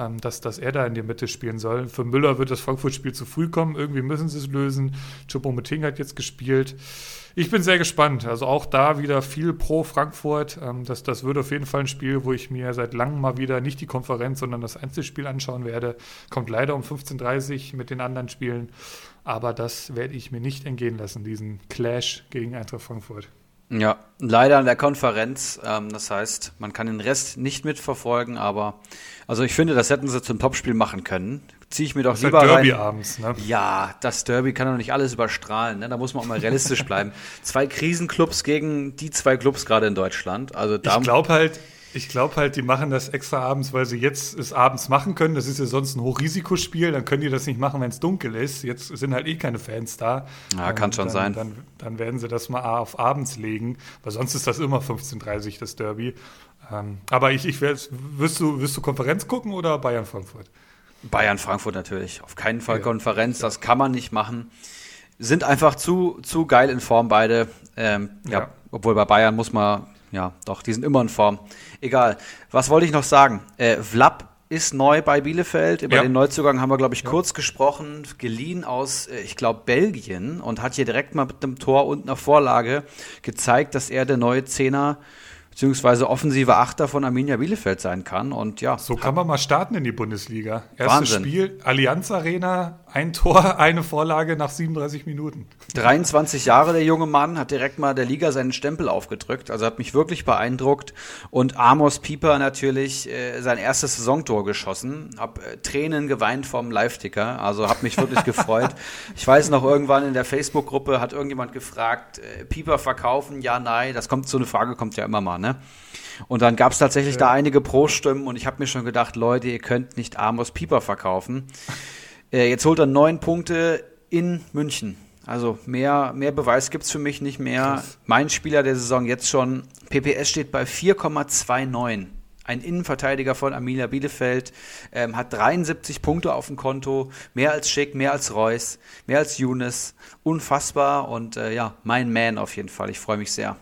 ähm, dass, dass er da in der Mitte spielen soll. Für Müller wird das Frankfurt-Spiel zu früh kommen. Irgendwie müssen sie es lösen. Choupo-Moting hat jetzt gespielt. Ich bin sehr gespannt. Also auch da wieder viel pro Frankfurt. Ähm, das, das wird auf jeden Fall ein Spiel, wo ich mir seit langem mal wieder nicht die Konferenz, sondern das Einzelspiel anschauen werde. Kommt leider um 15.30 Uhr mit den anderen Spielen. Aber das werde ich mir nicht entgehen lassen, diesen Clash gegen Eintracht Frankfurt. Ja, leider an der Konferenz. Ähm, das heißt, man kann den Rest nicht mitverfolgen, aber also ich finde, das hätten sie zum Topspiel machen können. Ziehe ich mir doch das lieber halt Derby rein. abends, ne? Ja, das Derby kann doch nicht alles überstrahlen. Ne? Da muss man auch mal realistisch bleiben. Zwei Krisenclubs gegen die zwei Clubs gerade in Deutschland. Also da ich glaube halt, ich glaube halt, die machen das extra abends, weil sie jetzt es abends machen können. Das ist ja sonst ein Hochrisikospiel. Dann können die das nicht machen, wenn es dunkel ist. Jetzt sind halt eh keine Fans da. Ja, kann schon dann, sein. Dann, dann, werden sie das mal auf abends legen, weil sonst ist das immer 15.30 das Derby. Ähm, aber ich, ich wirst du, wirst du Konferenz gucken oder Bayern Frankfurt? Bayern Frankfurt natürlich. Auf keinen Fall ja. Konferenz. Das kann man nicht machen. Sind einfach zu, zu geil in Form beide. Ähm, ja. ja. obwohl bei Bayern muss man ja, doch, die sind immer in Form. Egal. Was wollte ich noch sagen? Äh, Vlap ist neu bei Bielefeld. Über ja. den Neuzugang haben wir, glaube ich, ja. kurz gesprochen. Geliehen aus, äh, ich glaube, Belgien und hat hier direkt mal mit einem Tor und einer Vorlage gezeigt, dass er der neue Zehner beziehungsweise offensive Achter von Arminia Bielefeld sein kann. Und ja. So kann man mal starten in die Bundesliga. Erstes Wahnsinn. Spiel, Allianz Arena, ein Tor, eine Vorlage nach 37 Minuten. 23 Jahre der junge Mann, hat direkt mal der Liga seinen Stempel aufgedrückt. Also hat mich wirklich beeindruckt. Und Amos Pieper natürlich äh, sein erstes Saisontor geschossen. Hab äh, Tränen geweint vom Live-Ticker. Also hab mich wirklich gefreut. Ich weiß noch, irgendwann in der Facebook-Gruppe hat irgendjemand gefragt, äh, Pieper verkaufen? Ja, nein. Das kommt, so eine Frage kommt ja immer mal, ne? Und dann gab es tatsächlich ja. da einige Pro-Stimmen und ich habe mir schon gedacht, Leute, ihr könnt nicht Amos Pieper verkaufen. Äh, jetzt holt er neun Punkte in München. Also mehr, mehr Beweis gibt es für mich nicht mehr. Krass. Mein Spieler der Saison jetzt schon. PPS steht bei 4,29. Ein Innenverteidiger von Amelia Bielefeld ähm, hat 73 Punkte auf dem Konto, mehr als Schick, mehr als Reus, mehr als Younes. Unfassbar und äh, ja, mein Man auf jeden Fall. Ich freue mich sehr.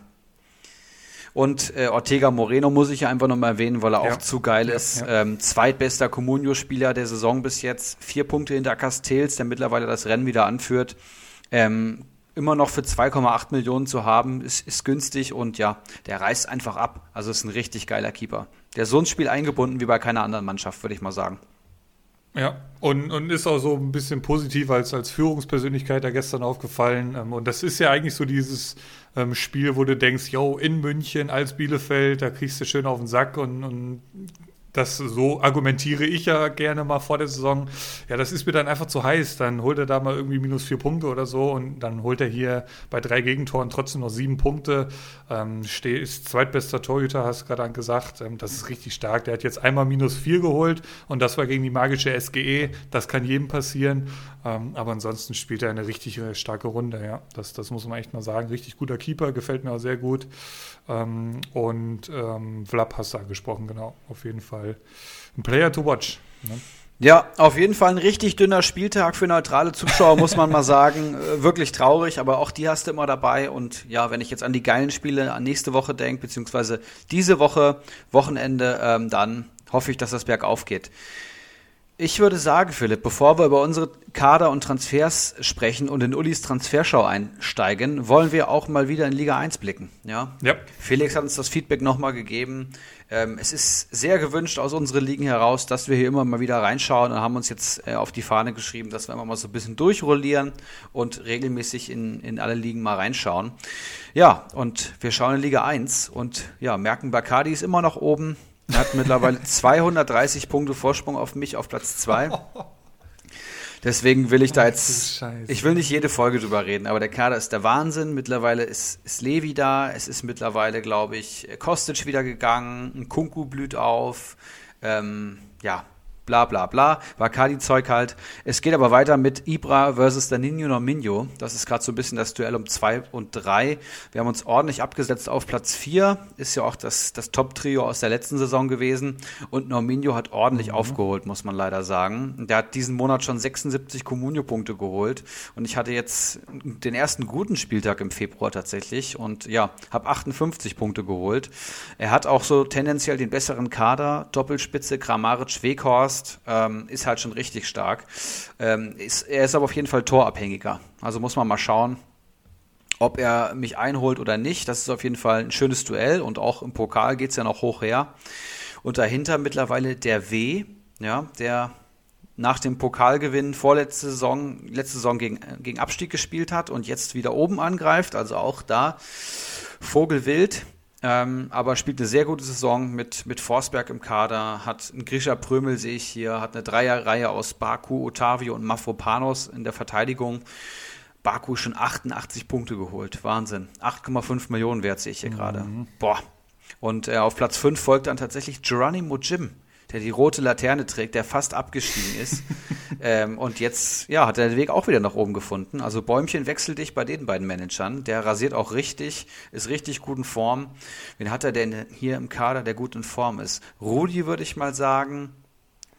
Und äh, Ortega Moreno muss ich ja einfach nochmal erwähnen, weil er ja. auch zu geil ist. Ja. Ähm, zweitbester Comunio-Spieler der Saison bis jetzt. Vier Punkte hinter Castells, der mittlerweile das Rennen wieder anführt. Ähm, immer noch für 2,8 Millionen zu haben, ist, ist günstig und ja, der reißt einfach ab. Also ist ein richtig geiler Keeper. Der ist so ins Spiel eingebunden wie bei keiner anderen Mannschaft, würde ich mal sagen. Ja, und, und ist auch so ein bisschen positiv als, als Führungspersönlichkeit da gestern aufgefallen. Ähm, und das ist ja eigentlich so dieses ähm, Spiel, wo du denkst, yo, in München als Bielefeld, da kriegst du schön auf den Sack und, und das so argumentiere ich ja gerne mal vor der Saison. Ja, das ist mir dann einfach zu heiß. Dann holt er da mal irgendwie minus vier Punkte oder so und dann holt er hier bei drei Gegentoren trotzdem noch sieben Punkte. Ähm, ist zweitbester Torhüter, hast du gerade gesagt. Ähm, das ist richtig stark. Der hat jetzt einmal minus vier geholt und das war gegen die magische SGE. Das kann jedem passieren. Ähm, aber ansonsten spielt er eine richtig starke Runde. Ja, das, das muss man echt mal sagen. Richtig guter Keeper, gefällt mir auch sehr gut. Ähm, und ähm, Vlap hast du angesprochen, genau, auf jeden Fall. Ein Player to watch. Ne? Ja, auf jeden Fall ein richtig dünner Spieltag für neutrale Zuschauer, muss man mal sagen. Äh, wirklich traurig, aber auch die hast du immer dabei. Und ja, wenn ich jetzt an die geilen Spiele an nächste Woche denke, beziehungsweise diese Woche, Wochenende, ähm, dann hoffe ich, dass das bergauf geht. Ich würde sagen, Philipp, bevor wir über unsere Kader und Transfers sprechen und in Ulis Transferschau einsteigen, wollen wir auch mal wieder in Liga 1 blicken. Ja? ja. Felix hat uns das Feedback nochmal gegeben. Ähm, es ist sehr gewünscht aus unseren Ligen heraus, dass wir hier immer mal wieder reinschauen und haben uns jetzt äh, auf die Fahne geschrieben, dass wir immer mal so ein bisschen durchrollieren und regelmäßig in, in alle Ligen mal reinschauen. Ja, und wir schauen in Liga 1 und ja, merken, Bacardi ist immer noch oben. Er hat mittlerweile 230 Punkte Vorsprung auf mich auf Platz 2. Deswegen will ich da jetzt. Ich will nicht jede Folge drüber reden, aber der Kader ist der Wahnsinn. Mittlerweile ist, ist Levi da. Es ist mittlerweile, glaube ich, Kostic wieder gegangen. Ein Kunku blüht auf. Ähm, ja, bla bla bla, Bacardi-Zeug halt. Es geht aber weiter mit Ibra versus Danino Nominho. Das ist gerade so ein bisschen das Duell um 2 und 3. Wir haben uns ordentlich abgesetzt auf Platz 4. Ist ja auch das, das Top-Trio aus der letzten Saison gewesen. Und Nominho hat ordentlich mhm. aufgeholt, muss man leider sagen. Der hat diesen Monat schon 76 Comunio-Punkte geholt. Und ich hatte jetzt den ersten guten Spieltag im Februar tatsächlich. Und ja, habe 58 Punkte geholt. Er hat auch so tendenziell den besseren Kader. Doppelspitze Kramaric, Weghorst fast, ähm, ist halt schon richtig stark. Ähm, ist, er ist aber auf jeden Fall torabhängiger. Also muss man mal schauen, ob er mich einholt oder nicht. Das ist auf jeden Fall ein schönes Duell und auch im Pokal geht es ja noch hoch her. Und dahinter mittlerweile der W, ja, der nach dem Pokalgewinn vorletzte Saison, letzte Saison gegen, gegen Abstieg gespielt hat und jetzt wieder oben angreift. Also auch da Vogelwild. Ähm, aber spielt eine sehr gute Saison mit, mit Forsberg im Kader, hat einen Grisha Prömel, sehe ich hier, hat eine Dreierreihe aus Baku, Otavio und Mafropanos in der Verteidigung. Baku schon 88 Punkte geholt. Wahnsinn. 8,5 Millionen wert sehe ich hier mhm. gerade. Boah. Und äh, auf Platz 5 folgt dann tatsächlich Geronimo Jim, der die rote Laterne trägt, der fast abgestiegen ist. ähm, und jetzt, ja, hat er den Weg auch wieder nach oben gefunden. Also Bäumchen wechselt dich bei den beiden Managern. Der rasiert auch richtig, ist richtig gut in Form. Wen hat er denn hier im Kader, der gut in Form ist? Rudi würde ich mal sagen.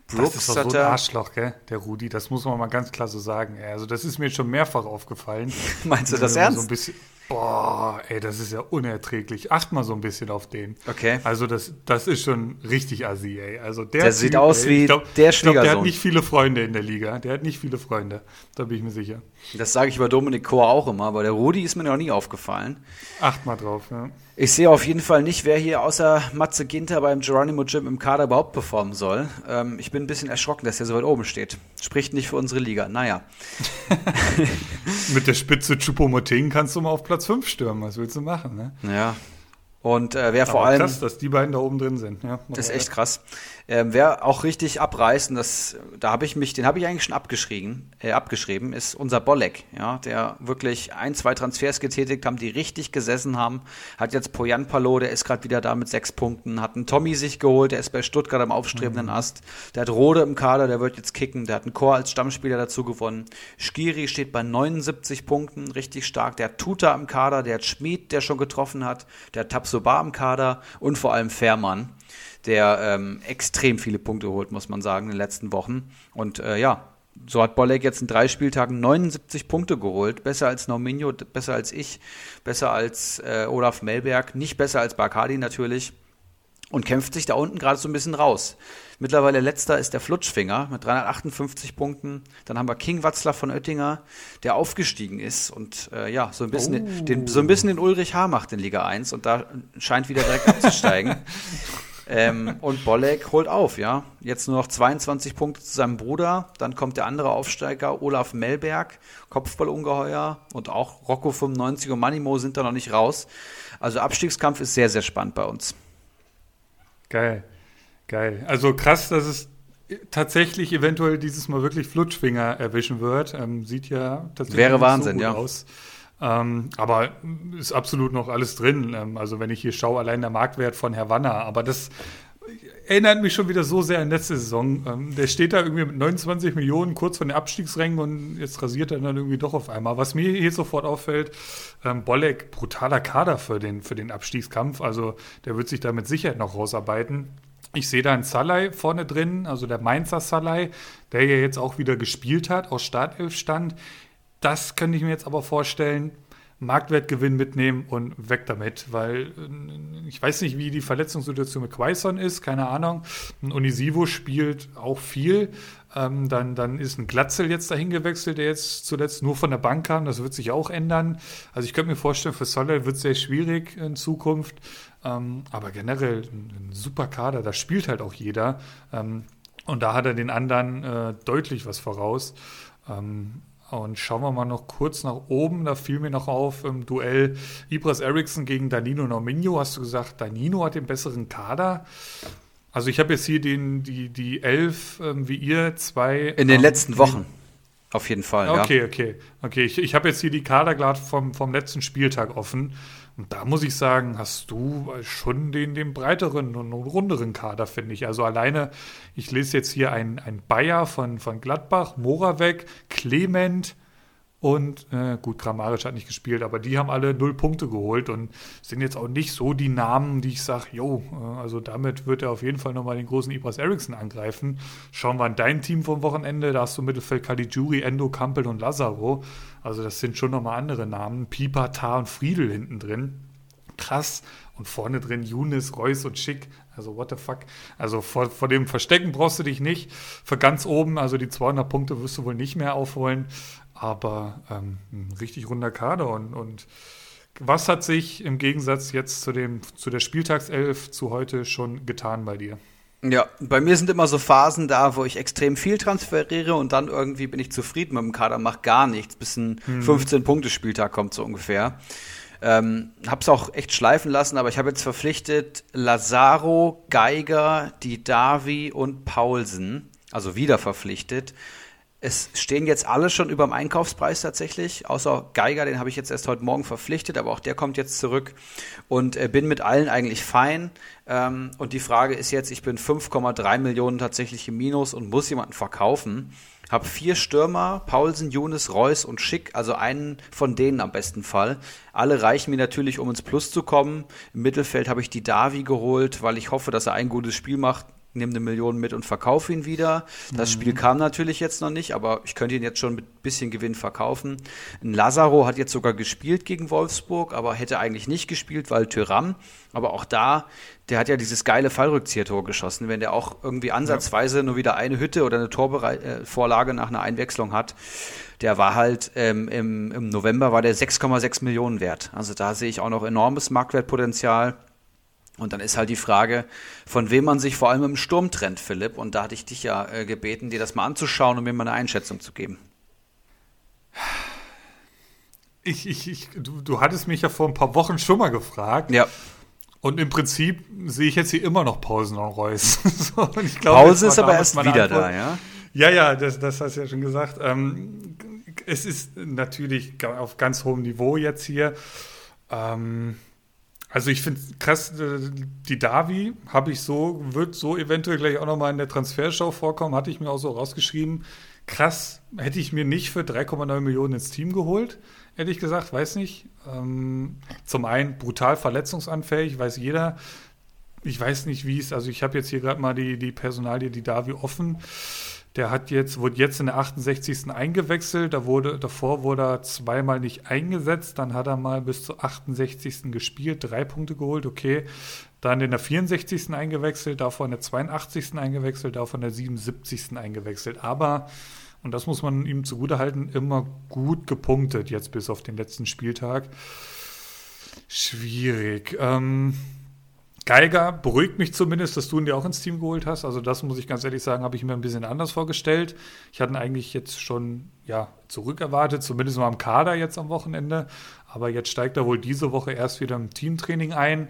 Brooks das ist doch so ein Arschloch, gell? Der Rudi, das muss man mal ganz klar so sagen. Also das ist mir schon mehrfach aufgefallen. Meinst du das ernst? So Boah, ey, das ist ja unerträglich. Acht mal so ein bisschen auf den. Okay. Also das, das ist schon richtig assi, ey. Also der, der typ, sieht aus ey, wie glaub, der Schwiegersohn. Ich glaub, der hat nicht viele Freunde in der Liga. Der hat nicht viele Freunde. Da bin ich mir sicher. Das sage ich über Dominik Kor auch immer, aber der Rudi ist mir noch nie aufgefallen. Acht mal drauf, ja. Ich sehe auf jeden Fall nicht, wer hier außer Matze Ginter beim Geronimo Gym im Kader überhaupt performen soll. Ähm, ich bin ein bisschen erschrocken, dass er so weit oben steht. Spricht nicht für unsere Liga. Naja. Mit der Spitze Chupomoting kannst du mal auf Platz 5 stürmen. Was willst du machen, ne? Ja. Und äh, wer vor allem. Krass, dass die beiden da oben drin sind. Ja, das ist echt krass. Ähm, wer auch richtig abreißen, das, da habe ich mich, den habe ich eigentlich schon abgeschrieben, äh, abgeschrieben, ist unser Bolek, ja, der wirklich ein, zwei Transfers getätigt haben, die richtig gesessen haben. Hat jetzt Poyan Palo, der ist gerade wieder da mit sechs Punkten, hat einen Tommy sich geholt, der ist bei Stuttgart am aufstrebenden mhm. Ast. Der hat Rode im Kader, der wird jetzt kicken, der hat einen Chor als Stammspieler dazu gewonnen. Skiri steht bei 79 Punkten, richtig stark. Der hat Tuta im Kader, der hat Schmid, der schon getroffen hat, der hat Tapsoba im Kader und vor allem Fährmann der ähm, extrem viele Punkte holt, muss man sagen, in den letzten Wochen. Und äh, ja, so hat Bolek jetzt in drei Spieltagen 79 Punkte geholt. Besser als Norminho, besser als ich, besser als äh, Olaf Melberg, nicht besser als Bacardi natürlich. Und kämpft sich da unten gerade so ein bisschen raus. Mittlerweile letzter ist der Flutschfinger mit 358 Punkten. Dann haben wir King Watzler von Oettinger, der aufgestiegen ist und äh, ja, so ein bisschen, oh. den, so ein bisschen den Ulrich H. macht in Liga 1 und da scheint wieder direkt abzusteigen. Ähm, und Bolek holt auf, ja. Jetzt nur noch 22 Punkte zu seinem Bruder. Dann kommt der andere Aufsteiger, Olaf Melberg, Kopfballungeheuer. Und auch Rocco 95 und Manimo sind da noch nicht raus. Also Abstiegskampf ist sehr, sehr spannend bei uns. Geil. Geil. Also krass, dass es tatsächlich eventuell dieses Mal wirklich Flutschfinger erwischen wird. Ähm, sieht ja tatsächlich Wäre Wahnsinn, so ja. aus. Ähm, aber ist absolut noch alles drin. Ähm, also wenn ich hier schaue, allein der Marktwert von Herr Wanner. Aber das erinnert mich schon wieder so sehr an letzte Saison. Ähm, der steht da irgendwie mit 29 Millionen kurz von den Abstiegsrängen und jetzt rasiert er dann irgendwie doch auf einmal. Was mir hier sofort auffällt, ähm, Bolek, brutaler Kader für den, für den Abstiegskampf. Also der wird sich da mit Sicherheit noch rausarbeiten. Ich sehe da einen Salai vorne drin, also der Mainzer Salai, der ja jetzt auch wieder gespielt hat, aus Startelf stand. Das könnte ich mir jetzt aber vorstellen, Marktwertgewinn mitnehmen und weg damit, weil äh, ich weiß nicht, wie die Verletzungssituation mit Quaison ist, keine Ahnung. Unisivo spielt auch viel. Ähm, dann, dann ist ein Glatzel jetzt dahin gewechselt, der jetzt zuletzt nur von der Bank kam. Das wird sich auch ändern. Also ich könnte mir vorstellen, für Soller wird es sehr schwierig in Zukunft. Ähm, aber generell ein, ein, super Kader, da spielt halt auch jeder. Ähm, und da hat er den anderen äh, deutlich was voraus. Ähm, und schauen wir mal noch kurz nach oben. Da fiel mir noch auf im Duell Ibras Eriksson gegen Danilo Norminho. Hast du gesagt, Danilo hat den besseren Kader? Also ich habe jetzt hier den, die, die elf, ähm, wie ihr, zwei. In den ähm, letzten Wochen. Auf jeden Fall, okay, ja. Okay, okay. Ich, ich habe jetzt hier die Kader vom, vom letzten Spieltag offen. Und da muss ich sagen, hast du schon den, den breiteren und runderen Kader, finde ich. Also alleine, ich lese jetzt hier ein, ein Bayer von, von Gladbach, Moravec, Clement, und äh, gut, Grammarisch hat nicht gespielt, aber die haben alle null Punkte geholt und sind jetzt auch nicht so die Namen, die ich sage, jo, äh, also damit wird er auf jeden Fall nochmal den großen Ibras Eriksson angreifen. Schauen wir an dein Team vom Wochenende, da hast du Mittelfeld Caligiuri, Endo, Kampel und Lazaro. Also das sind schon nochmal andere Namen. Pieper, Tar und Friedel hinten drin krass. Und vorne drin Younes, Reus und Schick. Also what the fuck. Also vor, vor dem Verstecken brauchst du dich nicht. Für ganz oben, also die 200 Punkte wirst du wohl nicht mehr aufholen. Aber ähm, ein richtig runder Kader. Und, und was hat sich im Gegensatz jetzt zu, dem, zu der Spieltagself zu heute schon getan bei dir? Ja, bei mir sind immer so Phasen da, wo ich extrem viel transferiere und dann irgendwie bin ich zufrieden mit dem Kader, mach gar nichts, bis ein hm. 15-Punkte-Spieltag kommt so ungefähr. Ähm, hab's auch echt schleifen lassen, aber ich habe jetzt verpflichtet Lazaro, Geiger, Didavi und Paulsen, also wieder verpflichtet. Es stehen jetzt alle schon über dem Einkaufspreis tatsächlich, außer Geiger, den habe ich jetzt erst heute Morgen verpflichtet, aber auch der kommt jetzt zurück und äh, bin mit allen eigentlich fein. Ähm, und die Frage ist jetzt, ich bin 5,3 Millionen tatsächlich im Minus und muss jemanden verkaufen. Habe vier Stürmer, Paulsen, Younes, Reus und Schick, also einen von denen am besten Fall. Alle reichen mir natürlich, um ins Plus zu kommen. Im Mittelfeld habe ich die Davi geholt, weil ich hoffe, dass er ein gutes Spiel macht nehme eine Million mit und verkaufe ihn wieder. Das mhm. Spiel kam natürlich jetzt noch nicht, aber ich könnte ihn jetzt schon mit bisschen Gewinn verkaufen. Ein Lazaro hat jetzt sogar gespielt gegen Wolfsburg, aber hätte eigentlich nicht gespielt, weil Tyram. Aber auch da, der hat ja dieses geile Fallrückziehertor geschossen. Wenn der auch irgendwie ansatzweise ja. nur wieder eine Hütte oder eine Torvorlage nach einer Einwechslung hat, der war halt ähm, im, im November war der 6,6 Millionen wert. Also da sehe ich auch noch enormes Marktwertpotenzial. Und dann ist halt die Frage, von wem man sich vor allem im Sturm trennt, Philipp. Und da hatte ich dich ja äh, gebeten, dir das mal anzuschauen und mir mal eine Einschätzung zu geben. Ich, ich, ich, du, du hattest mich ja vor ein paar Wochen schon mal gefragt. Ja. Und im Prinzip sehe ich jetzt hier immer noch Pausen und Reus. so, und glaub, Pause ist aber erst wieder Antwort. da, ja? Ja, ja, das, das hast du ja schon gesagt. Ähm, es ist natürlich auf ganz hohem Niveau jetzt hier. Ähm, also ich finde krass, äh, die Davi habe ich so, wird so eventuell gleich auch nochmal in der Transfershow vorkommen, hatte ich mir auch so rausgeschrieben. Krass, hätte ich mir nicht für 3,9 Millionen ins Team geholt, ehrlich gesagt, weiß nicht. Ähm, zum einen brutal verletzungsanfällig, weiß jeder. Ich weiß nicht, wie es, also ich habe jetzt hier gerade mal die, die Personalie, die Davi offen. Der hat jetzt, wurde jetzt in der 68. eingewechselt. Da wurde, davor wurde er zweimal nicht eingesetzt. Dann hat er mal bis zur 68. gespielt, drei Punkte geholt, okay. Dann in der 64. eingewechselt, davor in der 82. eingewechselt, davor in der 77. eingewechselt. Aber, und das muss man ihm zugutehalten, immer gut gepunktet, jetzt bis auf den letzten Spieltag. Schwierig. Ähm, Geiger beruhigt mich zumindest, dass du ihn dir auch ins Team geholt hast. Also das muss ich ganz ehrlich sagen, habe ich mir ein bisschen anders vorgestellt. Ich hatte ihn eigentlich jetzt schon ja, zurückerwartet, zumindest mal am Kader jetzt am Wochenende. Aber jetzt steigt er wohl diese Woche erst wieder im Teamtraining ein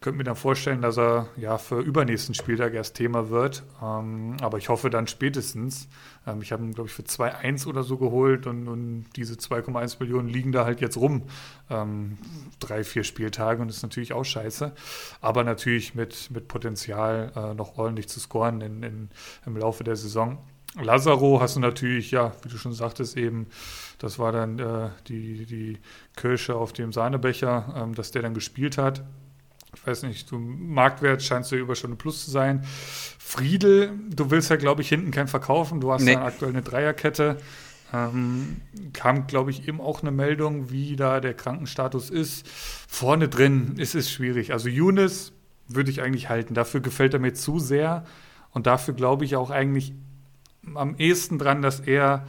könnte mir dann vorstellen, dass er ja für übernächsten Spieltag erst Thema wird. Ähm, aber ich hoffe dann spätestens. Ähm, ich habe ihn, glaube ich, für 2,1 oder so geholt und, und diese 2,1 Millionen liegen da halt jetzt rum. Ähm, drei, vier Spieltage und ist natürlich auch scheiße. Aber natürlich mit, mit Potenzial äh, noch ordentlich zu scoren in, in, im Laufe der Saison. Lazaro hast du natürlich, ja, wie du schon sagtest, eben, das war dann äh, die, die Kirsche auf dem Sahnebecher, ähm, dass der dann gespielt hat ich weiß nicht, du Marktwert scheinst du über Stunde plus zu sein. Friedel, du willst ja, glaube ich, hinten keinen verkaufen. Du hast nee. ja aktuell eine Dreierkette. Ähm, kam, glaube ich, eben auch eine Meldung, wie da der Krankenstatus ist. Vorne drin ist es schwierig. Also Younes würde ich eigentlich halten. Dafür gefällt er mir zu sehr. Und dafür glaube ich auch eigentlich am ehesten dran, dass er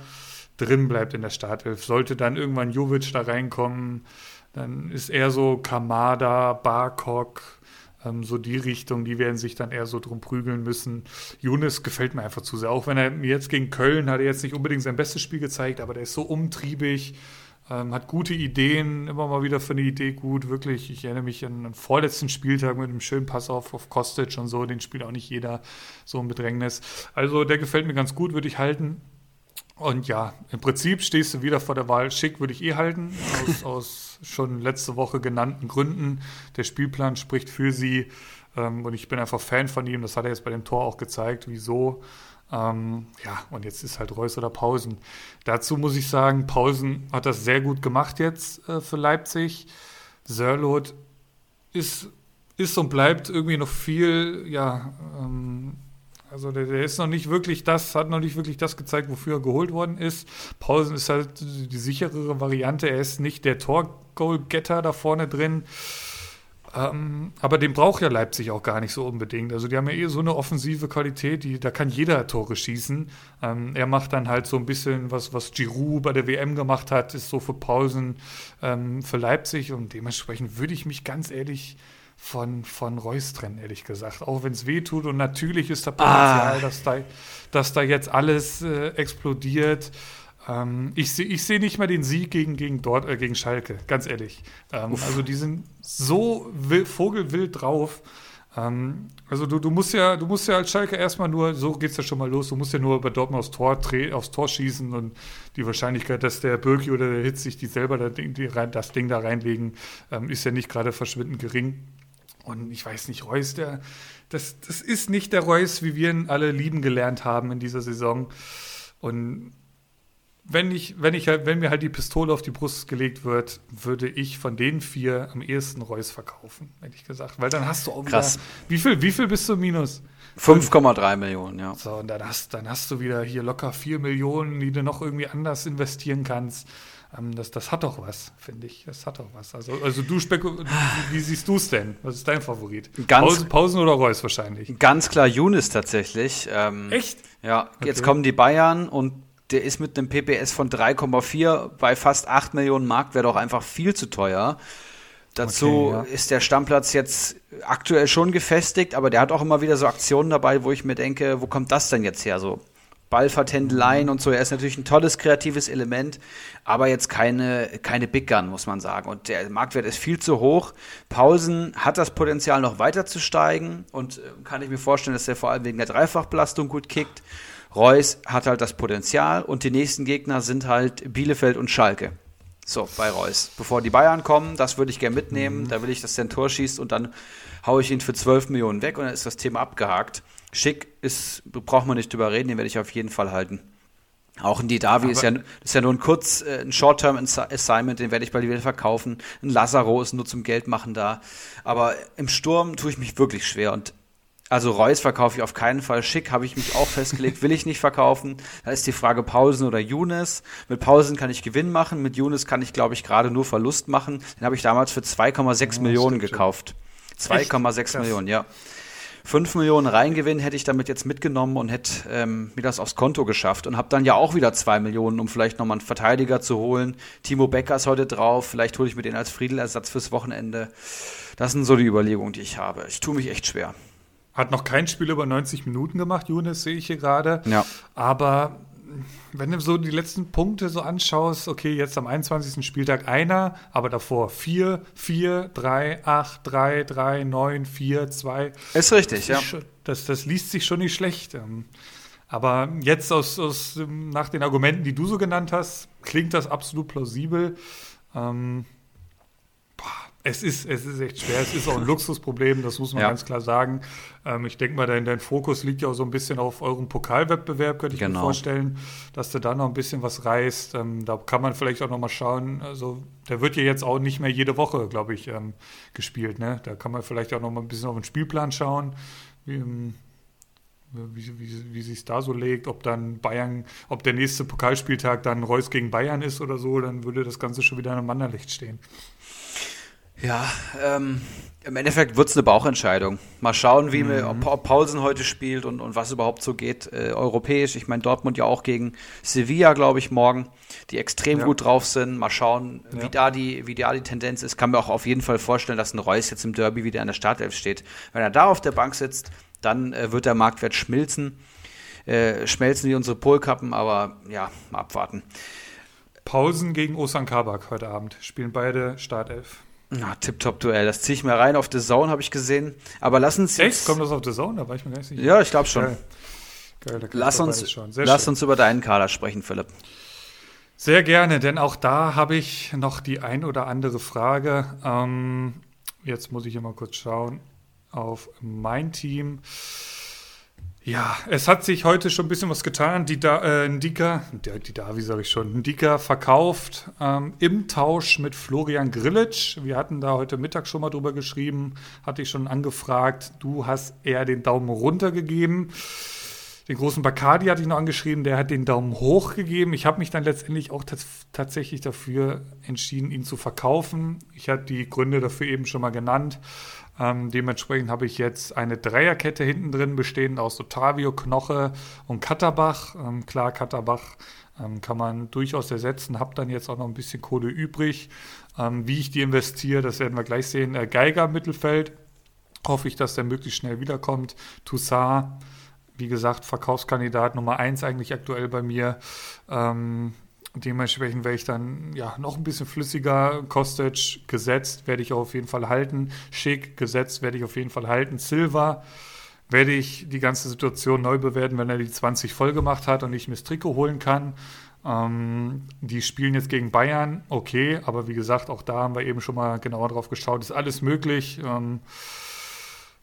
drin bleibt in der Startelf. Sollte dann irgendwann Jovic da reinkommen, dann ist eher so Kamada, Barkok, ähm, so die Richtung, die werden sich dann eher so drum prügeln müssen. Younes gefällt mir einfach zu sehr. Auch wenn er jetzt gegen Köln hat er jetzt nicht unbedingt sein bestes Spiel gezeigt, aber der ist so umtriebig, ähm, hat gute Ideen, immer mal wieder für eine Idee gut, wirklich. Ich erinnere mich an den vorletzten Spieltag mit einem schönen Pass auf, auf Kostic und so, den spielt auch nicht jeder so im Bedrängnis. Also der gefällt mir ganz gut, würde ich halten. Und ja, im Prinzip stehst du wieder vor der Wahl. Schick würde ich eh halten, aus, aus schon letzte Woche genannten Gründen. Der Spielplan spricht für sie. Ähm, und ich bin einfach Fan von ihm. Das hat er jetzt bei dem Tor auch gezeigt, wieso. Ähm, ja, und jetzt ist halt Reus oder Pausen. Dazu muss ich sagen, Pausen hat das sehr gut gemacht jetzt äh, für Leipzig. Sörlot ist, ist und bleibt irgendwie noch viel, ja, ähm, also der, der, ist noch nicht wirklich das, hat noch nicht wirklich das gezeigt, wofür er geholt worden ist. Pausen ist halt die sicherere Variante. Er ist nicht der Tor-Goal-Getter da vorne drin. Ähm, aber den braucht ja Leipzig auch gar nicht so unbedingt. Also die haben ja eh so eine offensive Qualität, die, da kann jeder Tore schießen. Ähm, er macht dann halt so ein bisschen was, was Giroud bei der WM gemacht hat, ist so für Pausen ähm, für Leipzig und dementsprechend würde ich mich ganz ehrlich von, von Reus trennen, ehrlich gesagt. Auch wenn es weh tut und natürlich ist da Potenzial, ah. dass, da, dass da jetzt alles äh, explodiert. Ähm, ich sehe ich seh nicht mal den Sieg gegen, gegen, dort, äh, gegen Schalke, ganz ehrlich. Ähm, also die sind so wild, vogelwild drauf. Ähm, also du, du musst ja, du musst ja als Schalke erstmal nur, so geht es ja schon mal los, du musst ja nur über Dortmund aufs Tor, aufs Tor schießen und die Wahrscheinlichkeit, dass der Birki oder der Hitz sich die selber das Ding, die, das Ding da reinlegen, ähm, ist ja nicht gerade verschwindend gering. Und ich weiß nicht, Reus, der, das, das ist nicht der Reus, wie wir ihn alle lieben gelernt haben in dieser Saison. Und wenn ich, wenn ich halt, wenn mir halt die Pistole auf die Brust gelegt wird, würde ich von den vier am ehesten Reus verkaufen, hätte ich gesagt. Weil dann hast du auch Krass. wieder. Wie viel, wie viel bist du minus? 5,3 Millionen, ja. So, und dann hast, dann hast du wieder hier locker 4 Millionen, die du noch irgendwie anders investieren kannst. Ähm, das, das hat doch was, finde ich. Das hat doch was. Also, also du wie, wie siehst du es denn? Was ist dein Favorit? Ganz, Pausen, Pausen oder Reus wahrscheinlich? Ganz klar Younes tatsächlich. Ähm, Echt? Ja, okay. jetzt kommen die Bayern und der ist mit einem PPS von 3,4 bei fast 8 Millionen Mark, wäre doch einfach viel zu teuer. Dazu okay, ja. ist der Stammplatz jetzt aktuell schon gefestigt, aber der hat auch immer wieder so Aktionen dabei, wo ich mir denke, wo kommt das denn jetzt her? So Ballvertändeleien und so. Er ist natürlich ein tolles kreatives Element, aber jetzt keine, keine Big Gun, muss man sagen. Und der Marktwert ist viel zu hoch. Pausen hat das Potenzial, noch weiter zu steigen und äh, kann ich mir vorstellen, dass er vor allem wegen der Dreifachbelastung gut kickt. Reus hat halt das Potenzial und die nächsten Gegner sind halt Bielefeld und Schalke. So, bei Reus. Bevor die Bayern kommen, das würde ich gerne mitnehmen. Mhm. Da will ich, dass der ein Tor schießt und dann haue ich ihn für 12 Millionen weg und dann ist das Thema abgehakt. Schick ist, braucht man nicht drüber reden, den werde ich auf jeden Fall halten. Auch ein Didavi ist ja, ist ja nur ein kurz, äh, ein Short-Term-Assignment, den werde ich bald wieder verkaufen. Ein Lazaro ist nur zum Geldmachen da. Aber im Sturm tue ich mich wirklich schwer und also Reus verkaufe ich auf keinen Fall. Schick habe ich mich auch festgelegt, will ich nicht verkaufen. Da ist die Frage Pausen oder Younes. Mit Pausen kann ich Gewinn machen, mit Younes kann ich, glaube ich, gerade nur Verlust machen. Den habe ich damals für 2,6 oh, Millionen gekauft. 2,6 Millionen, ja. 5 Millionen Reingewinn hätte ich damit jetzt mitgenommen und hätte ähm, mir das aufs Konto geschafft und habe dann ja auch wieder 2 Millionen, um vielleicht nochmal einen Verteidiger zu holen. Timo Becker ist heute drauf, vielleicht hole ich mir den als Friedelersatz fürs Wochenende. Das sind so die Überlegungen, die ich habe. Ich tue mich echt schwer. Hat noch kein Spiel über 90 Minuten gemacht, Younes, sehe ich hier gerade. Ja. Aber wenn du so die letzten Punkte so anschaust, okay, jetzt am 21. Spieltag einer, aber davor 4, 4, 3, 8, 3, 3, 9, 4, 2. Ist richtig, ja. Das, das liest sich schon nicht schlecht. Ähm. Aber jetzt aus, aus, nach den Argumenten, die du so genannt hast, klingt das absolut plausibel. Ähm, es ist, es ist echt schwer. Es ist auch ein Luxusproblem, das muss man ja. ganz klar sagen. Ähm, ich denke mal, dein, dein Fokus liegt ja auch so ein bisschen auf eurem Pokalwettbewerb, könnte ich genau. mir vorstellen, dass du da noch ein bisschen was reißt. Ähm, da kann man vielleicht auch noch mal schauen. Also, der wird ja jetzt auch nicht mehr jede Woche, glaube ich, ähm, gespielt. Ne? Da kann man vielleicht auch noch mal ein bisschen auf den Spielplan schauen. Wie, ähm, wie, wie, wie sich es da so legt, ob dann Bayern, ob der nächste Pokalspieltag dann Reus gegen Bayern ist oder so, dann würde das Ganze schon wieder in einem Wanderlicht stehen. Ja, ähm, im Endeffekt wird es eine Bauchentscheidung. Mal schauen, wie mhm. mir, ob, ob Paulsen heute spielt und, und was überhaupt so geht äh, europäisch. Ich meine, Dortmund ja auch gegen Sevilla, glaube ich, morgen, die extrem ja. gut drauf sind. Mal schauen, ja. wie, da die, wie da die Tendenz ist. Kann mir auch auf jeden Fall vorstellen, dass ein Reus jetzt im Derby wieder an der Startelf steht. Wenn er da auf der Bank sitzt, dann äh, wird der Marktwert schmilzen. Äh, schmelzen wie unsere Polkappen, aber ja, mal abwarten. Pausen gegen Osan Kabak heute Abend. Spielen beide Startelf. Ja, Tip-Top-Duell. Das ziehe ich mir rein auf The Zone, habe ich gesehen. Aber lass uns jetzt. Echt? Kommt das auf The Zone? Da war ich mir gar nicht sicher. Ja, ich glaube schon. Geil. Geil, lass uns, lass uns über deinen Kader sprechen, Philipp. Sehr gerne, denn auch da habe ich noch die ein oder andere Frage. Ähm, jetzt muss ich hier mal kurz schauen auf mein Team. Ja, es hat sich heute schon ein bisschen was getan. Die, da, äh, Ndika, die, Davi sage ich schon, Ndika verkauft ähm, im Tausch mit Florian Grillitsch. Wir hatten da heute Mittag schon mal drüber geschrieben, hatte ich schon angefragt. Du hast eher den Daumen runter gegeben. Den großen Bacardi hatte ich noch angeschrieben, der hat den Daumen hoch gegeben. Ich habe mich dann letztendlich auch tatsächlich dafür entschieden, ihn zu verkaufen. Ich hatte die Gründe dafür eben schon mal genannt. Ähm, dementsprechend habe ich jetzt eine Dreierkette hinten drin, bestehend aus Otavio, Knoche und Katterbach. Ähm, klar, Katterbach ähm, kann man durchaus ersetzen, habe dann jetzt auch noch ein bisschen Kohle übrig. Ähm, wie ich die investiere, das werden wir gleich sehen. Äh, Geiger Mittelfeld, hoffe ich, dass der möglichst schnell wiederkommt. Toussaint wie gesagt, Verkaufskandidat Nummer eins eigentlich aktuell bei mir. Ähm, dementsprechend werde ich dann ja noch ein bisschen flüssiger. Kostic gesetzt werde ich auf jeden Fall halten. Schick gesetzt werde ich auf jeden Fall halten. Silva werde ich die ganze Situation neu bewerten, wenn er die 20 voll gemacht hat und ich mir das Trikot holen kann. Ähm, die spielen jetzt gegen Bayern, okay, aber wie gesagt, auch da haben wir eben schon mal genauer drauf geschaut, ist alles möglich. Ähm,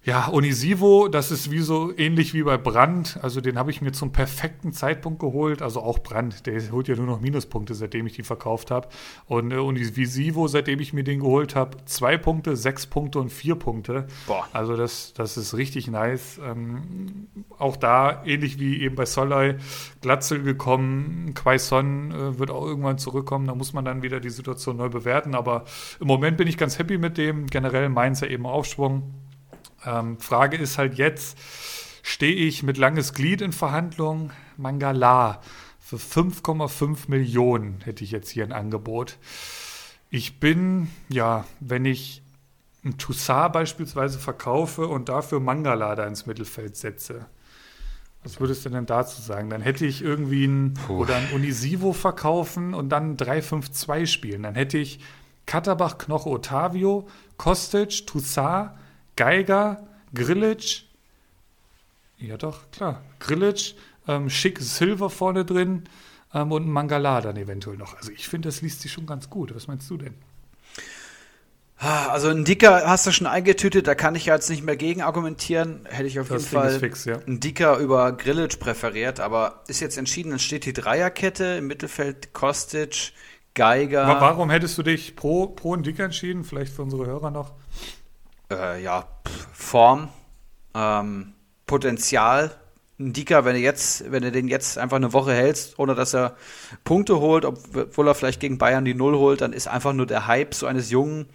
ja, Onisivo, das ist wie so ähnlich wie bei Brand. Also den habe ich mir zum perfekten Zeitpunkt geholt. Also auch Brand, der holt ja nur noch Minuspunkte, seitdem ich die verkauft habe. Und äh, Onisivo, seitdem ich mir den geholt habe, zwei Punkte, sechs Punkte und vier Punkte. Boah. Also das, das ist richtig nice. Ähm, auch da, ähnlich wie eben bei Solai, Glatzel gekommen. Quaison äh, wird auch irgendwann zurückkommen. Da muss man dann wieder die Situation neu bewerten. Aber im Moment bin ich ganz happy mit dem. Generell Mainz ja eben Aufschwung. Ähm, Frage ist halt jetzt, stehe ich mit langes Glied in Verhandlungen? Mangala für 5,5 Millionen hätte ich jetzt hier ein Angebot. Ich bin, ja, wenn ich ein Toussaint beispielsweise verkaufe und dafür Mangala da ins Mittelfeld setze, was würdest du denn dazu sagen? Dann hätte ich irgendwie ein Puh. oder ein Unisivo verkaufen und dann 3-5-2 spielen. Dann hätte ich Katterbach, Knoche, Otavio, Kostic, Toussaint, Geiger, Grillitsch, ja doch, klar, Grillitsch, ähm, Schick Silver vorne drin ähm, und ein Mangala dann eventuell noch. Also ich finde, das liest sich schon ganz gut. Was meinst du denn? Also ein Dicker hast du schon eingetütet, da kann ich jetzt nicht mehr gegen argumentieren. Hätte ich auf das jeden Fall fix, ja. einen Dicker über Grillitsch präferiert, aber ist jetzt entschieden, dann steht die Dreierkette im Mittelfeld Kostic, Geiger. Warum hättest du dich pro, pro einen Dicker entschieden? Vielleicht für unsere Hörer noch äh, ja, Form, ähm, Potenzial. Ein Dicker, wenn du jetzt, wenn du den jetzt einfach eine Woche hältst, ohne dass er Punkte holt, obwohl er vielleicht gegen Bayern die Null holt, dann ist einfach nur der Hype so eines jungen,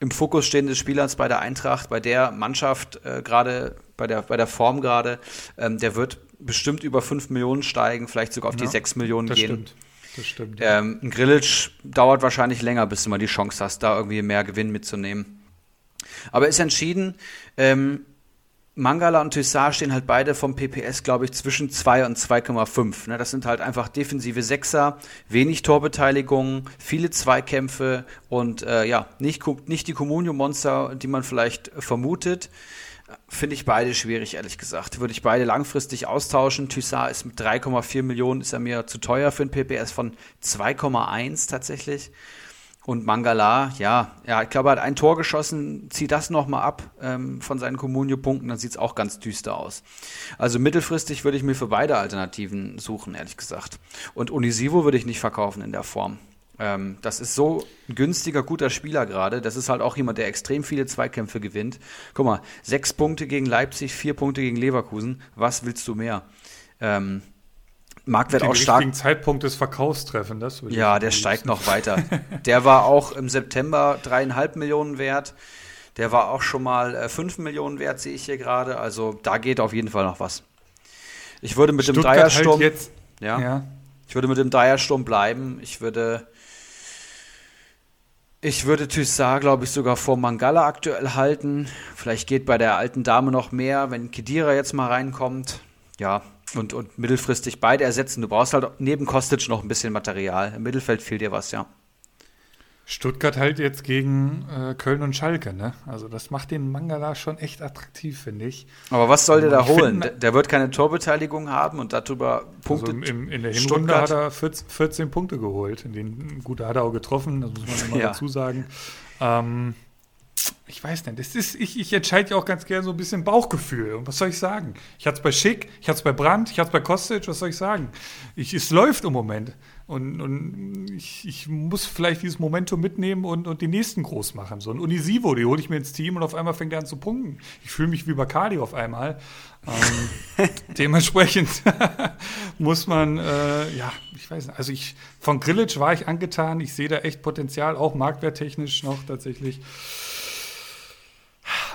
im Fokus stehenden Spielers bei der Eintracht, bei der Mannschaft äh, gerade, bei der, bei der Form gerade, ähm, der wird bestimmt über 5 Millionen steigen, vielleicht sogar auf ja, die 6 Millionen das gehen. Stimmt. Das stimmt. Ja. Ähm, ein Grillitsch dauert wahrscheinlich länger, bis du mal die Chance hast, da irgendwie mehr Gewinn mitzunehmen. Aber ist entschieden, ähm, Mangala und Tissar stehen halt beide vom PPS, glaube ich, zwischen 2 und 2,5. Ne? Das sind halt einfach defensive Sechser, wenig Torbeteiligung, viele Zweikämpfe und äh, ja, nicht, nicht die Communio-Monster, die man vielleicht vermutet. Finde ich beide schwierig, ehrlich gesagt. Würde ich beide langfristig austauschen. Thyssar ist mit 3,4 Millionen, ist er mir zu teuer für ein PPS von 2,1 tatsächlich. Und Mangala, ja, ja, ich glaube, er hat ein Tor geschossen, zieh das nochmal ab ähm, von seinen Comunio-Punkten, dann sieht es auch ganz düster aus. Also mittelfristig würde ich mir für beide Alternativen suchen, ehrlich gesagt. Und Unisivo würde ich nicht verkaufen in der Form. Ähm, das ist so ein günstiger, guter Spieler gerade. Das ist halt auch jemand, der extrem viele Zweikämpfe gewinnt. Guck mal, sechs Punkte gegen Leipzig, vier Punkte gegen Leverkusen. Was willst du mehr? Ähm, Marktwert auch stark. Den Zeitpunkt des Verkaufs treffen, das Ja, der steigt noch weiter. der war auch im September dreieinhalb Millionen wert. Der war auch schon mal äh, 5 Millionen wert, sehe ich hier gerade. Also da geht auf jeden Fall noch was. Ich würde mit Stuttgart dem Dreiersturm. Halt jetzt, ja, ja, Ich würde mit dem Dreiersturm bleiben. Ich würde. Ich würde Thyssar, glaube ich, sogar vor Mangala aktuell halten. Vielleicht geht bei der alten Dame noch mehr, wenn Kedira jetzt mal reinkommt. Ja, und, und mittelfristig beide ersetzen. Du brauchst halt neben Kostic noch ein bisschen Material. Im Mittelfeld fehlt dir was, ja. Stuttgart halt jetzt gegen äh, Köln und Schalke, ne? Also das macht den Mangala schon echt attraktiv, finde ich. Aber was soll der da holen? Find, der wird keine Torbeteiligung haben und darüber Punkte. Also im, in der Hinrunde Stuttgart. hat er 14, 14, Punkte geholt. In den, gut, da hat er auch getroffen, das muss man immer ja. dazu sagen. Ähm, ich weiß nicht, das ist, ich, ich entscheide ja auch ganz gerne so ein bisschen Bauchgefühl. Und was soll ich sagen? Ich hatte es bei Schick, ich hatte es bei Brandt, ich hatte es bei Kostic, was soll ich sagen? Ich, es läuft im Moment. Und, und ich, ich, muss vielleicht dieses Momentum mitnehmen und, und die nächsten groß machen. So ein Unisivo, die hole ich mir ins Team und auf einmal fängt er an zu punkten. Ich fühle mich wie Bacardi auf einmal. Ähm, dementsprechend muss man, äh, ja, ich weiß nicht, also ich, von Grillage war ich angetan. Ich sehe da echt Potenzial, auch marktwerttechnisch noch tatsächlich.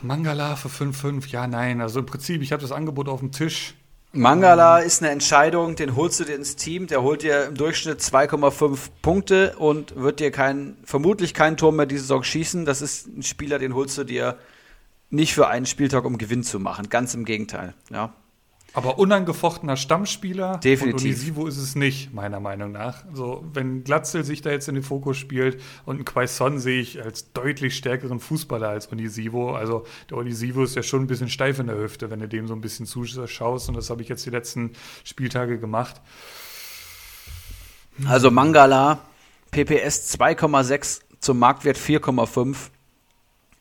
Mangala für 5,5, ja, nein. Also im Prinzip, ich habe das Angebot auf dem Tisch. Mangala ist eine Entscheidung, den holst du dir ins Team, der holt dir im Durchschnitt 2,5 Punkte und wird dir kein, vermutlich kein Tor mehr diese Saison schießen. Das ist ein Spieler, den holst du dir nicht für einen Spieltag, um Gewinn zu machen. Ganz im Gegenteil, ja. Aber unangefochtener Stammspieler. Definitiv. Und Unisivo ist es nicht, meiner Meinung nach. So, wenn Glatzel sich da jetzt in den Fokus spielt und ein Quaison sehe ich als deutlich stärkeren Fußballer als Unisivo. Also der Unisivo ist ja schon ein bisschen steif in der Hüfte, wenn du dem so ein bisschen zuschaust. Und das habe ich jetzt die letzten Spieltage gemacht. Also Mangala, PPS 2,6 zum Marktwert 4,5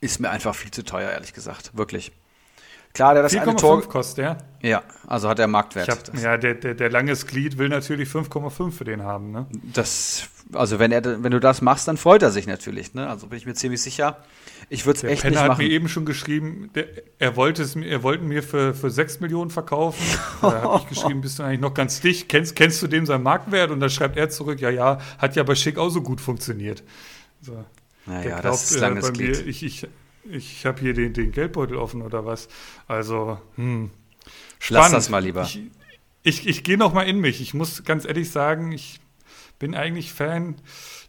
ist mir einfach viel zu teuer, ehrlich gesagt. Wirklich. Klar, der das eine Tor kostet, ja? Ja, also hat er Marktwert. Hab, ja, der, der, der langes Glied will natürlich 5,5 für den haben, ne? Das, also wenn er, wenn du das machst, dann freut er sich natürlich, ne? Also bin ich mir ziemlich sicher. Ich würde es echt Penner nicht machen. hat mir eben schon geschrieben, der, er wollte es, er wollte mir für, für 6 Millionen verkaufen. da habe ich geschrieben, bist du eigentlich noch ganz dicht? Kennst, kennst du dem seinen Marktwert? Und da schreibt er zurück, ja, ja, hat ja bei Schick auch so gut funktioniert. So. Naja, glaubt, das ist langes äh, Glied. Mir, ich, ich, ich habe hier den, den Geldbeutel offen oder was. Also, hm. Spannend. Lass das mal lieber. Ich, ich, ich gehe noch mal in mich. Ich muss ganz ehrlich sagen, ich bin eigentlich Fan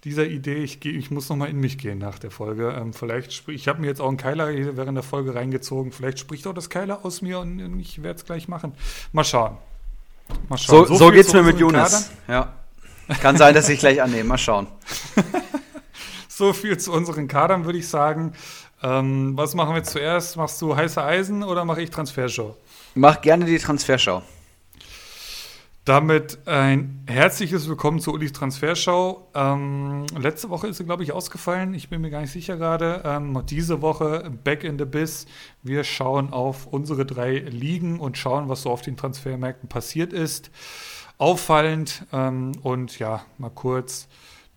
dieser Idee. Ich, geh, ich muss noch mal in mich gehen nach der Folge. Ähm, vielleicht, ich habe mir jetzt auch einen Keiler während der Folge reingezogen. Vielleicht spricht auch das Keiler aus mir und ich werde es gleich machen. Mal schauen. Mal schauen. So, so, so geht's mir mit Jonas. Ja. Kann sein, dass ich gleich annehme. Mal schauen. so viel zu unseren Kadern, würde ich sagen. Ähm, was machen wir zuerst? Machst du heiße Eisen oder mache ich Transfershow? Mach gerne die Transfershow. Damit ein herzliches Willkommen zu Ulis Transfershow. Ähm, letzte Woche ist sie, glaube ich, ausgefallen. Ich bin mir gar nicht sicher gerade. Ähm, diese Woche Back in the Biss. Wir schauen auf unsere drei Ligen und schauen, was so auf den Transfermärkten passiert ist. Auffallend ähm, und ja, mal kurz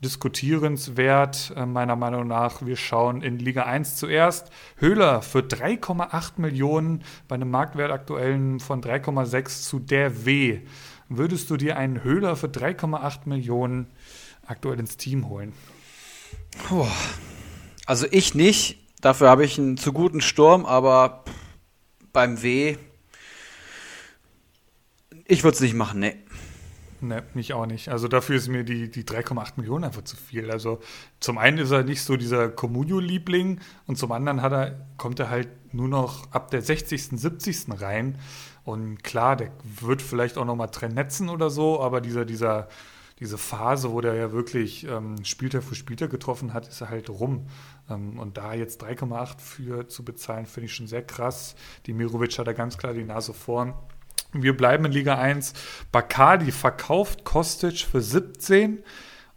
diskutierenswert, äh, meiner Meinung nach. Wir schauen in Liga 1 zuerst. Höhler für 3,8 Millionen bei einem Marktwert aktuellen von 3,6 zu der W. Würdest du dir einen Höhler für 3,8 Millionen aktuell ins Team holen? Also ich nicht. Dafür habe ich einen zu guten Sturm, aber beim W. Ich würde es nicht machen, ne. Ne, mich auch nicht. Also dafür ist mir die, die 3,8 Millionen einfach zu viel. Also zum einen ist er nicht so dieser Comunio-Liebling und zum anderen hat er, kommt er halt nur noch ab der 60., 70. rein. Und klar, der wird vielleicht auch nochmal trennen oder so, aber dieser, dieser, diese Phase, wo der ja wirklich ähm, Spieltag für Spieltag getroffen hat, ist er halt rum. Ähm, und da jetzt 3,8 für zu bezahlen, finde ich schon sehr krass. Die Mirovic hat da ganz klar die Nase vorn. Wir bleiben in Liga 1. Bacardi verkauft Kostic für 17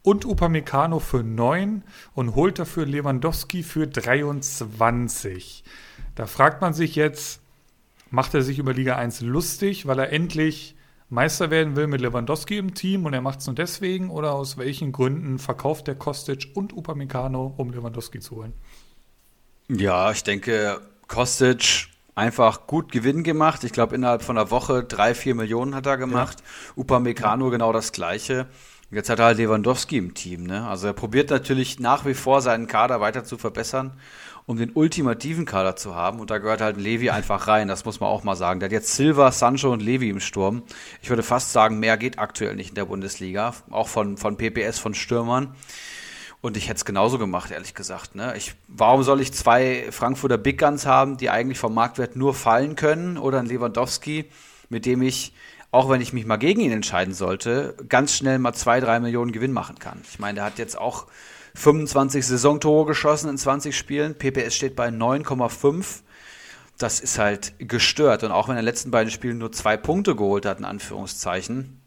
und Upamecano für 9 und holt dafür Lewandowski für 23. Da fragt man sich jetzt, macht er sich über Liga 1 lustig, weil er endlich Meister werden will mit Lewandowski im Team und er macht es nur deswegen oder aus welchen Gründen verkauft der Kostic und Upamecano, um Lewandowski zu holen? Ja, ich denke, Kostic einfach gut Gewinn gemacht. Ich glaube, innerhalb von einer Woche drei, vier Millionen hat er gemacht. Ja. Upamecano genau das Gleiche. Jetzt hat er halt Lewandowski im Team. Ne? Also er probiert natürlich nach wie vor seinen Kader weiter zu verbessern, um den ultimativen Kader zu haben. Und da gehört halt Levi einfach rein. Das muss man auch mal sagen. Der hat jetzt Silva, Sancho und Levi im Sturm. Ich würde fast sagen, mehr geht aktuell nicht in der Bundesliga. Auch von, von PPS, von Stürmern. Und ich hätte es genauso gemacht, ehrlich gesagt. Ne? Ich, warum soll ich zwei Frankfurter Big Guns haben, die eigentlich vom Marktwert nur fallen können? Oder ein Lewandowski, mit dem ich, auch wenn ich mich mal gegen ihn entscheiden sollte, ganz schnell mal zwei, drei Millionen Gewinn machen kann. Ich meine, der hat jetzt auch 25 Saisontore geschossen in 20 Spielen. PPS steht bei 9,5. Das ist halt gestört. Und auch wenn er in den letzten beiden Spielen nur zwei Punkte geholt hat, in Anführungszeichen,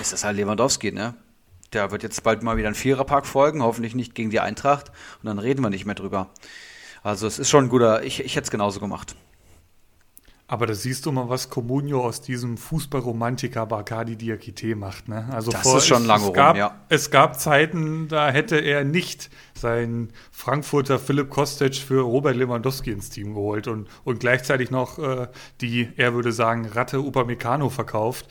ist das halt Lewandowski, ne? Der wird jetzt bald mal wieder ein Viererpack folgen, hoffentlich nicht gegen die Eintracht. Und dann reden wir nicht mehr drüber. Also es ist schon ein guter, ich, ich hätte es genauso gemacht. Aber da siehst du mal, was Comunio aus diesem Fußballromantiker Bacardi Diakite macht. Ne? Also das vor, ist schon lange es, rum, gab, ja. Es gab Zeiten, da hätte er nicht seinen Frankfurter Philipp Kostic für Robert Lewandowski ins Team geholt und, und gleichzeitig noch äh, die, er würde sagen, Ratte Upamecano verkauft.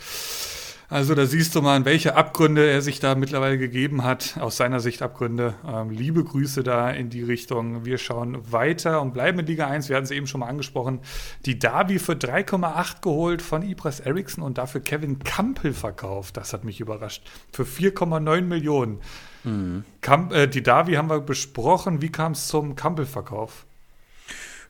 Also da siehst du mal, welche Abgründe er sich da mittlerweile gegeben hat. Aus seiner Sicht Abgründe. Ähm, liebe Grüße da in die Richtung. Wir schauen weiter und bleiben in Liga 1. Wir hatten es eben schon mal angesprochen. Die Derby für 3,8 geholt von Ibras Eriksson und dafür Kevin Campbell verkauft. Das hat mich überrascht. Für 4,9 Millionen. Mhm. Kamp, äh, die Derby haben wir besprochen. Wie kam es zum Campbell-Verkauf?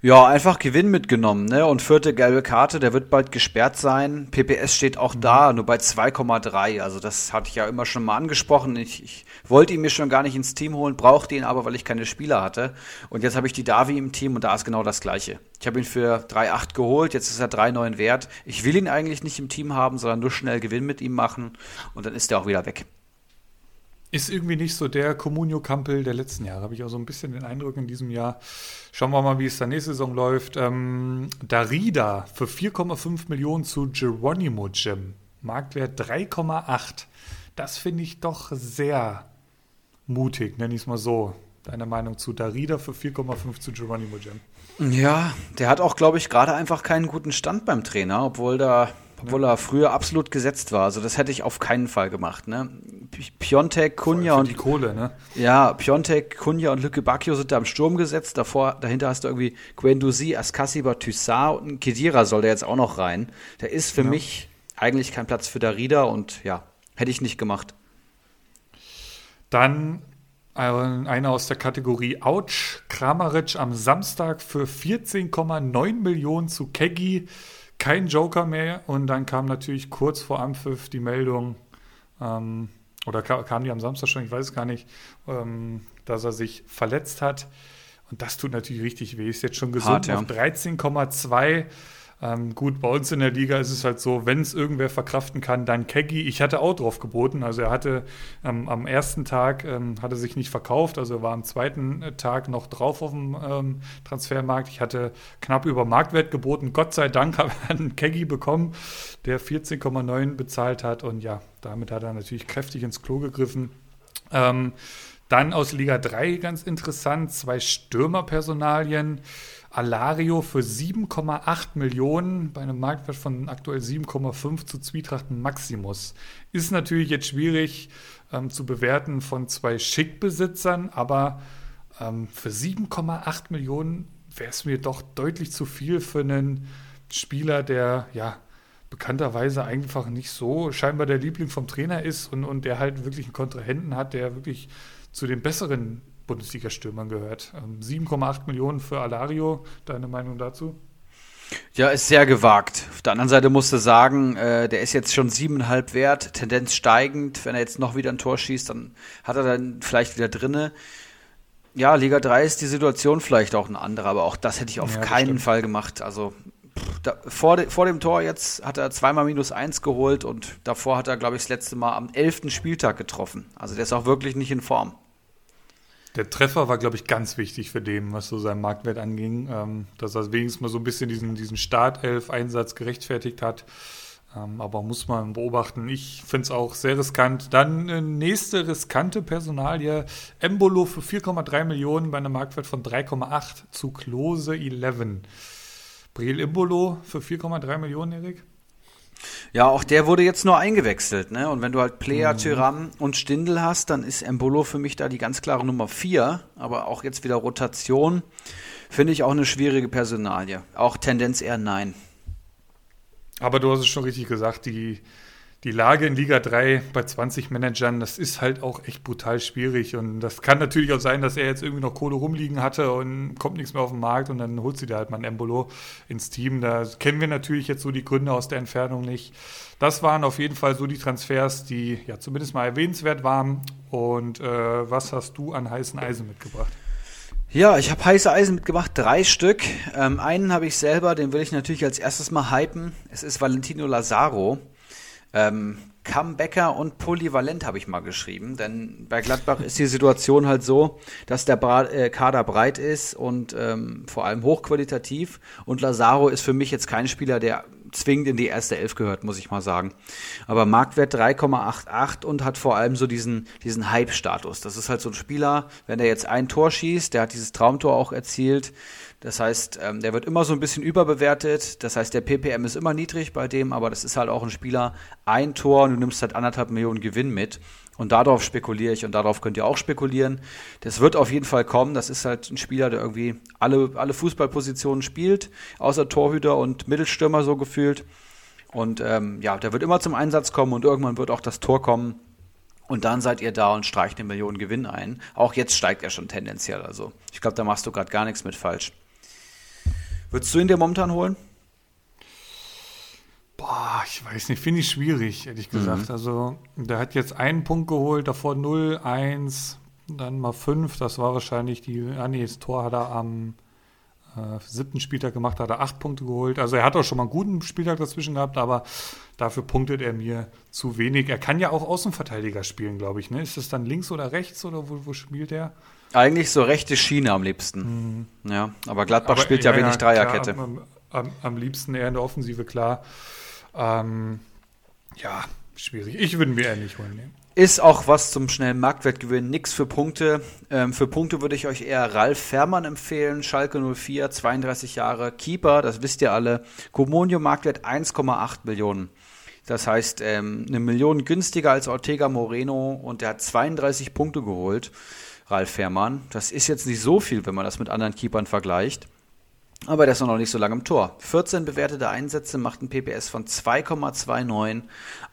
Ja, einfach Gewinn mitgenommen, ne? Und vierte gelbe Karte, der wird bald gesperrt sein. PPS steht auch mhm. da, nur bei 2,3. Also das hatte ich ja immer schon mal angesprochen. Ich, ich wollte ihn mir schon gar nicht ins Team holen, brauchte ihn aber, weil ich keine Spieler hatte. Und jetzt habe ich die Davi im Team und da ist genau das Gleiche. Ich habe ihn für 3,8 geholt, jetzt ist er 3,9 wert. Ich will ihn eigentlich nicht im Team haben, sondern nur schnell Gewinn mit ihm machen und dann ist er auch wieder weg. Ist irgendwie nicht so der Comunio Kampel der letzten Jahre, habe ich auch so ein bisschen den Eindruck in diesem Jahr. Schauen wir mal, wie es da nächste Saison läuft. Ähm, Darida für 4,5 Millionen zu Geronimo Gym. Marktwert 3,8. Das finde ich doch sehr mutig, nenne ich es mal so. Deine Meinung zu Darida für 4,5 zu Geronimo Gym? Ja, der hat auch, glaube ich, gerade einfach keinen guten Stand beim Trainer, obwohl da obwohl er früher absolut gesetzt war. Also das hätte ich auf keinen Fall gemacht. Ne? Piontek, Kunja und die Kohle, ne? Ja, Piontek, Kunja und Lücke Bacchio sind da im Sturm gesetzt. Davor, dahinter hast du irgendwie Guendouzi, Askasiba, Toussaint und Kedira soll der jetzt auch noch rein. Der ist für ja. mich eigentlich kein Platz für Darida und ja, hätte ich nicht gemacht. Dann einer aus der Kategorie Ouch, Kramaric am Samstag für 14,9 Millionen zu Keggy kein Joker mehr und dann kam natürlich kurz vor Anpfiff die Meldung, ähm, oder kam die am Samstag schon, ich weiß es gar nicht, ähm, dass er sich verletzt hat. Und das tut natürlich richtig weh. Ist jetzt schon gesund ja. auf 13,2 ähm, gut, bei uns in der Liga ist es halt so, wenn es irgendwer verkraften kann, dann Keggy. Ich hatte auch drauf geboten. Also er hatte ähm, am ersten Tag ähm, hatte sich nicht verkauft, also er war am zweiten äh, Tag noch drauf auf dem ähm, Transfermarkt. Ich hatte knapp über Marktwert geboten. Gott sei Dank habe ich einen Keggy bekommen, der 14,9 bezahlt hat. Und ja, damit hat er natürlich kräftig ins Klo gegriffen. Ähm, dann aus Liga 3 ganz interessant, zwei Stürmerpersonalien. Alario für 7,8 Millionen bei einem Marktwert von aktuell 7,5 zu Zwietrachten Maximus. Ist natürlich jetzt schwierig ähm, zu bewerten von zwei Schickbesitzern, aber ähm, für 7,8 Millionen wäre es mir doch deutlich zu viel für einen Spieler, der ja bekannterweise einfach nicht so scheinbar der Liebling vom Trainer ist und, und der halt wirklich einen Kontrahenten hat, der wirklich zu den besseren Bundesliga-Stürmern gehört. 7,8 ähm, Millionen für Alario, deine Meinung dazu? Ja, ist sehr gewagt. Auf der anderen Seite musst du sagen, äh, der ist jetzt schon siebeneinhalb wert, Tendenz steigend. Wenn er jetzt noch wieder ein Tor schießt, dann hat er dann vielleicht wieder drinne. Ja, Liga 3 ist die Situation vielleicht auch eine andere, aber auch das hätte ich auf ja, keinen stimmt. Fall gemacht. Also pff, da, vor, de, vor dem Tor jetzt hat er zweimal minus eins geholt und davor hat er, glaube ich, das letzte Mal am elften Spieltag getroffen. Also der ist auch wirklich nicht in Form. Der Treffer war, glaube ich, ganz wichtig für den, was so seinen Marktwert anging, ähm, dass er wenigstens mal so ein bisschen diesen, diesen Startelf-Einsatz gerechtfertigt hat. Ähm, aber muss man beobachten. Ich finde es auch sehr riskant. Dann äh, nächste riskante Personalie. Embolo für 4,3 Millionen bei einem Marktwert von 3,8 zu Klose 11. Briel Embolo für 4,3 Millionen, Erik? Ja, auch der wurde jetzt nur eingewechselt, ne? Und wenn du halt Player, mhm. Tyram und Stindel hast, dann ist Embolo für mich da die ganz klare Nummer vier. Aber auch jetzt wieder Rotation finde ich auch eine schwierige Personalie. Auch Tendenz eher nein. Aber du hast es schon richtig gesagt, die die Lage in Liga 3 bei 20 Managern, das ist halt auch echt brutal schwierig. Und das kann natürlich auch sein, dass er jetzt irgendwie noch Kohle rumliegen hatte und kommt nichts mehr auf den Markt und dann holt sie da halt mal ein Embolo ins Team. Da kennen wir natürlich jetzt so die Gründe aus der Entfernung nicht. Das waren auf jeden Fall so die Transfers, die ja zumindest mal erwähnenswert waren. Und äh, was hast du an heißen Eisen mitgebracht? Ja, ich habe heiße Eisen mitgebracht, drei Stück. Ähm, einen habe ich selber, den will ich natürlich als erstes mal hypen. Es ist Valentino Lazaro. Ähm, Comebacker und polyvalent habe ich mal geschrieben, denn bei Gladbach ist die Situation halt so, dass der Bra äh, Kader breit ist und ähm, vor allem hochqualitativ. Und Lazaro ist für mich jetzt kein Spieler, der zwingend in die erste Elf gehört, muss ich mal sagen. Aber Marktwert 3,88 und hat vor allem so diesen, diesen Hype-Status. Das ist halt so ein Spieler, wenn er jetzt ein Tor schießt, der hat dieses Traumtor auch erzielt, das heißt, ähm, der wird immer so ein bisschen überbewertet. Das heißt, der PPM ist immer niedrig bei dem, aber das ist halt auch ein Spieler, ein Tor und du nimmst halt anderthalb Millionen Gewinn mit. Und darauf spekuliere ich und darauf könnt ihr auch spekulieren. Das wird auf jeden Fall kommen. Das ist halt ein Spieler, der irgendwie alle, alle Fußballpositionen spielt, außer Torhüter und Mittelstürmer so gefühlt. Und ähm, ja, der wird immer zum Einsatz kommen und irgendwann wird auch das Tor kommen. Und dann seid ihr da und streicht eine Million Gewinn ein. Auch jetzt steigt er schon tendenziell. Also ich glaube, da machst du gerade gar nichts mit falsch. Würdest du ihn dir momentan holen? Boah, ich weiß nicht, finde ich schwierig, ehrlich gesagt. Mhm. Also, der hat jetzt einen Punkt geholt, davor 0, 1, dann mal 5. Das war wahrscheinlich die, ah nee, das Tor hat er am äh, siebten Spieltag gemacht, hat er 8 Punkte geholt. Also, er hat auch schon mal einen guten Spieltag dazwischen gehabt, aber dafür punktet er mir zu wenig. Er kann ja auch Außenverteidiger spielen, glaube ich. Ne? Ist das dann links oder rechts oder wo, wo spielt er? Eigentlich so rechte Schiene am liebsten. Mhm. Ja, aber Gladbach aber, spielt ja, ja wenig Dreierkette. Klar, am, am, am, liebsten eher in der Offensive, klar. Ähm, ja, schwierig. Ich würde mir eher nicht holen. Nee. Ist auch was zum schnellen Marktwertgewinn, nix für Punkte. Ähm, für Punkte würde ich euch eher Ralf Fährmann empfehlen, Schalke 04, 32 Jahre, Keeper, das wisst ihr alle. Comunio Marktwert 1,8 Millionen. Das heißt, ähm, eine Million günstiger als Ortega Moreno und der hat 32 Punkte geholt. Ralf Fährmann. Das ist jetzt nicht so viel, wenn man das mit anderen Keepern vergleicht. Aber der ist noch nicht so lange im Tor. 14 bewertete Einsätze macht ein PPS von 2,29.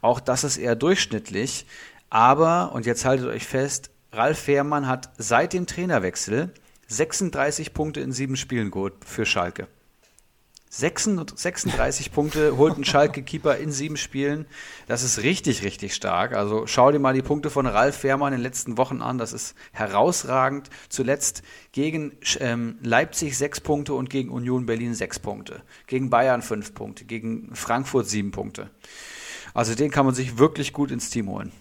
Auch das ist eher durchschnittlich. Aber, und jetzt haltet euch fest, Ralf Fährmann hat seit dem Trainerwechsel 36 Punkte in sieben Spielen geholt für Schalke. 36 Punkte holt ein Schalke-Keeper in sieben Spielen. Das ist richtig, richtig stark. Also schau dir mal die Punkte von Ralf Fährmann in den letzten Wochen an. Das ist herausragend. Zuletzt gegen ähm, Leipzig sechs Punkte und gegen Union Berlin sechs Punkte. Gegen Bayern fünf Punkte. Gegen Frankfurt sieben Punkte. Also den kann man sich wirklich gut ins Team holen.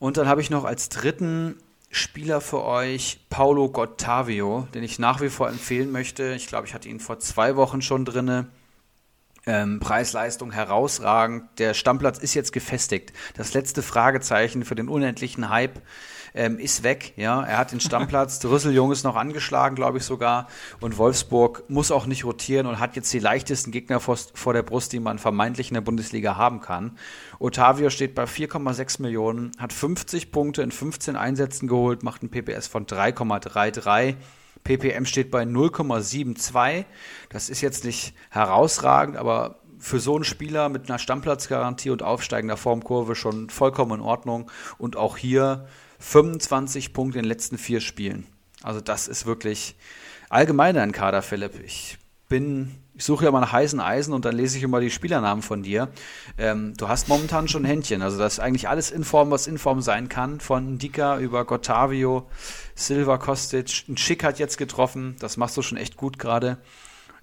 Und dann habe ich noch als dritten Spieler für euch, Paulo Gottavio, den ich nach wie vor empfehlen möchte. Ich glaube, ich hatte ihn vor zwei Wochen schon drinne. Ähm, Preis-Leistung herausragend. Der Stammplatz ist jetzt gefestigt. Das letzte Fragezeichen für den unendlichen Hype ähm, ist weg. Ja, er hat den Stammplatz. Rüsseljung ist noch angeschlagen, glaube ich sogar. Und Wolfsburg muss auch nicht rotieren und hat jetzt die leichtesten Gegner vor, vor der Brust, die man vermeintlich in der Bundesliga haben kann. Otavio steht bei 4,6 Millionen, hat 50 Punkte in 15 Einsätzen geholt, macht ein PPS von 3,33. PPM steht bei 0,72. Das ist jetzt nicht herausragend, aber für so einen Spieler mit einer Stammplatzgarantie und aufsteigender Formkurve schon vollkommen in Ordnung. Und auch hier 25 Punkte in den letzten vier Spielen. Also das ist wirklich allgemein ein Kader, Philipp. Ich bin, ich suche ja mal nach heißen Eisen und dann lese ich immer die Spielernamen von dir. Ähm, du hast momentan schon Händchen. Also das ist eigentlich alles in Form, was in Form sein kann. Von Dika über Gottavio, Silva Kostic. Ein Schick hat jetzt getroffen. Das machst du schon echt gut gerade.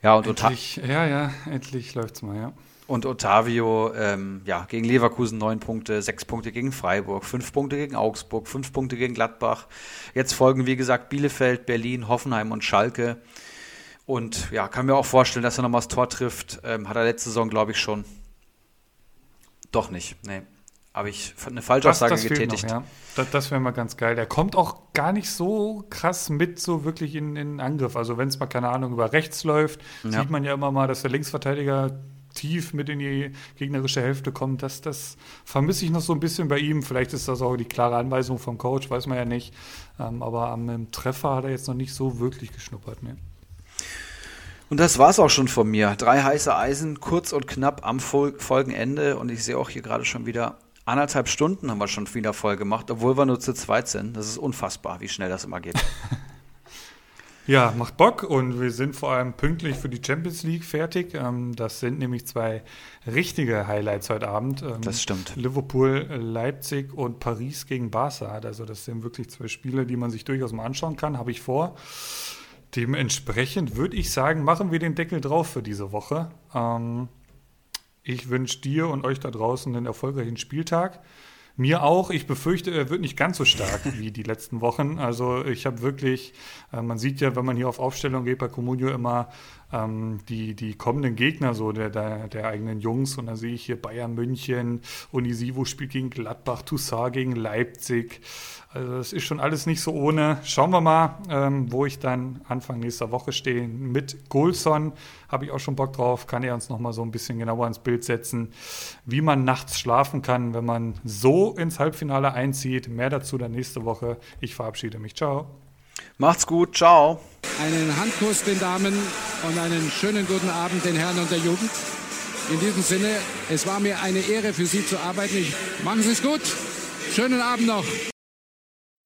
Ja, und endlich, ja, ja, endlich läuft's mal, ja. Und Otavio, ähm, ja, gegen Leverkusen neun Punkte, sechs Punkte gegen Freiburg, fünf Punkte gegen Augsburg, fünf Punkte gegen Gladbach. Jetzt folgen, wie gesagt, Bielefeld, Berlin, Hoffenheim und Schalke. Und ja, kann mir auch vorstellen, dass er nochmal das Tor trifft. Ähm, hat er letzte Saison, glaube ich, schon. Doch nicht, nee. Habe ich eine Falschaussage das, das getätigt. Noch, ja. Das, das wäre mal ganz geil. Der kommt auch gar nicht so krass mit, so wirklich in, in Angriff. Also, wenn es mal, keine Ahnung, über rechts läuft, ja. sieht man ja immer mal, dass der Linksverteidiger tief mit in die gegnerische Hälfte kommt. Das, das vermisse ich noch so ein bisschen bei ihm. Vielleicht ist das auch die klare Anweisung vom Coach, weiß man ja nicht. Ähm, aber am Treffer hat er jetzt noch nicht so wirklich geschnuppert. Ne? Und das war's auch schon von mir. Drei heiße Eisen, kurz und knapp am Fol Folgenende. Und ich sehe auch hier gerade schon wieder anderthalb Stunden haben wir schon wieder voll gemacht, obwohl wir nur zu zweit sind. Das ist unfassbar, wie schnell das immer geht. Ja, macht Bock und wir sind vor allem pünktlich für die Champions League fertig. Ähm, das sind nämlich zwei richtige Highlights heute Abend. Ähm, das stimmt. Liverpool, Leipzig und Paris gegen Barca. Also das sind wirklich zwei Spiele, die man sich durchaus mal anschauen kann, habe ich vor. Dementsprechend würde ich sagen, machen wir den Deckel drauf für diese Woche. Ähm, Ich wünsche dir und euch da draußen einen erfolgreichen Spieltag. Mir auch. Ich befürchte, er wird nicht ganz so stark wie die letzten Wochen. Also ich habe wirklich, äh, man sieht ja, wenn man hier auf Aufstellung geht bei Comunio immer ähm, die, die kommenden Gegner so der, der, der eigenen Jungs. Und da sehe ich hier Bayern München, Unisivo spielt gegen Gladbach, Toussaint gegen Leipzig. Also das ist schon alles nicht so ohne. Schauen wir mal, ähm, wo ich dann Anfang nächster Woche stehe. Mit Golson habe ich auch schon Bock drauf. Kann er uns noch mal so ein bisschen genauer ins Bild setzen, wie man nachts schlafen kann, wenn man so ins Halbfinale einzieht. Mehr dazu dann nächste Woche. Ich verabschiede mich. Ciao. Macht's gut. Ciao. Einen Handkuss den Damen und einen schönen guten Abend den Herren und der Jugend. In diesem Sinne, es war mir eine Ehre für Sie zu arbeiten. Ich, machen Sie es gut. Schönen Abend noch.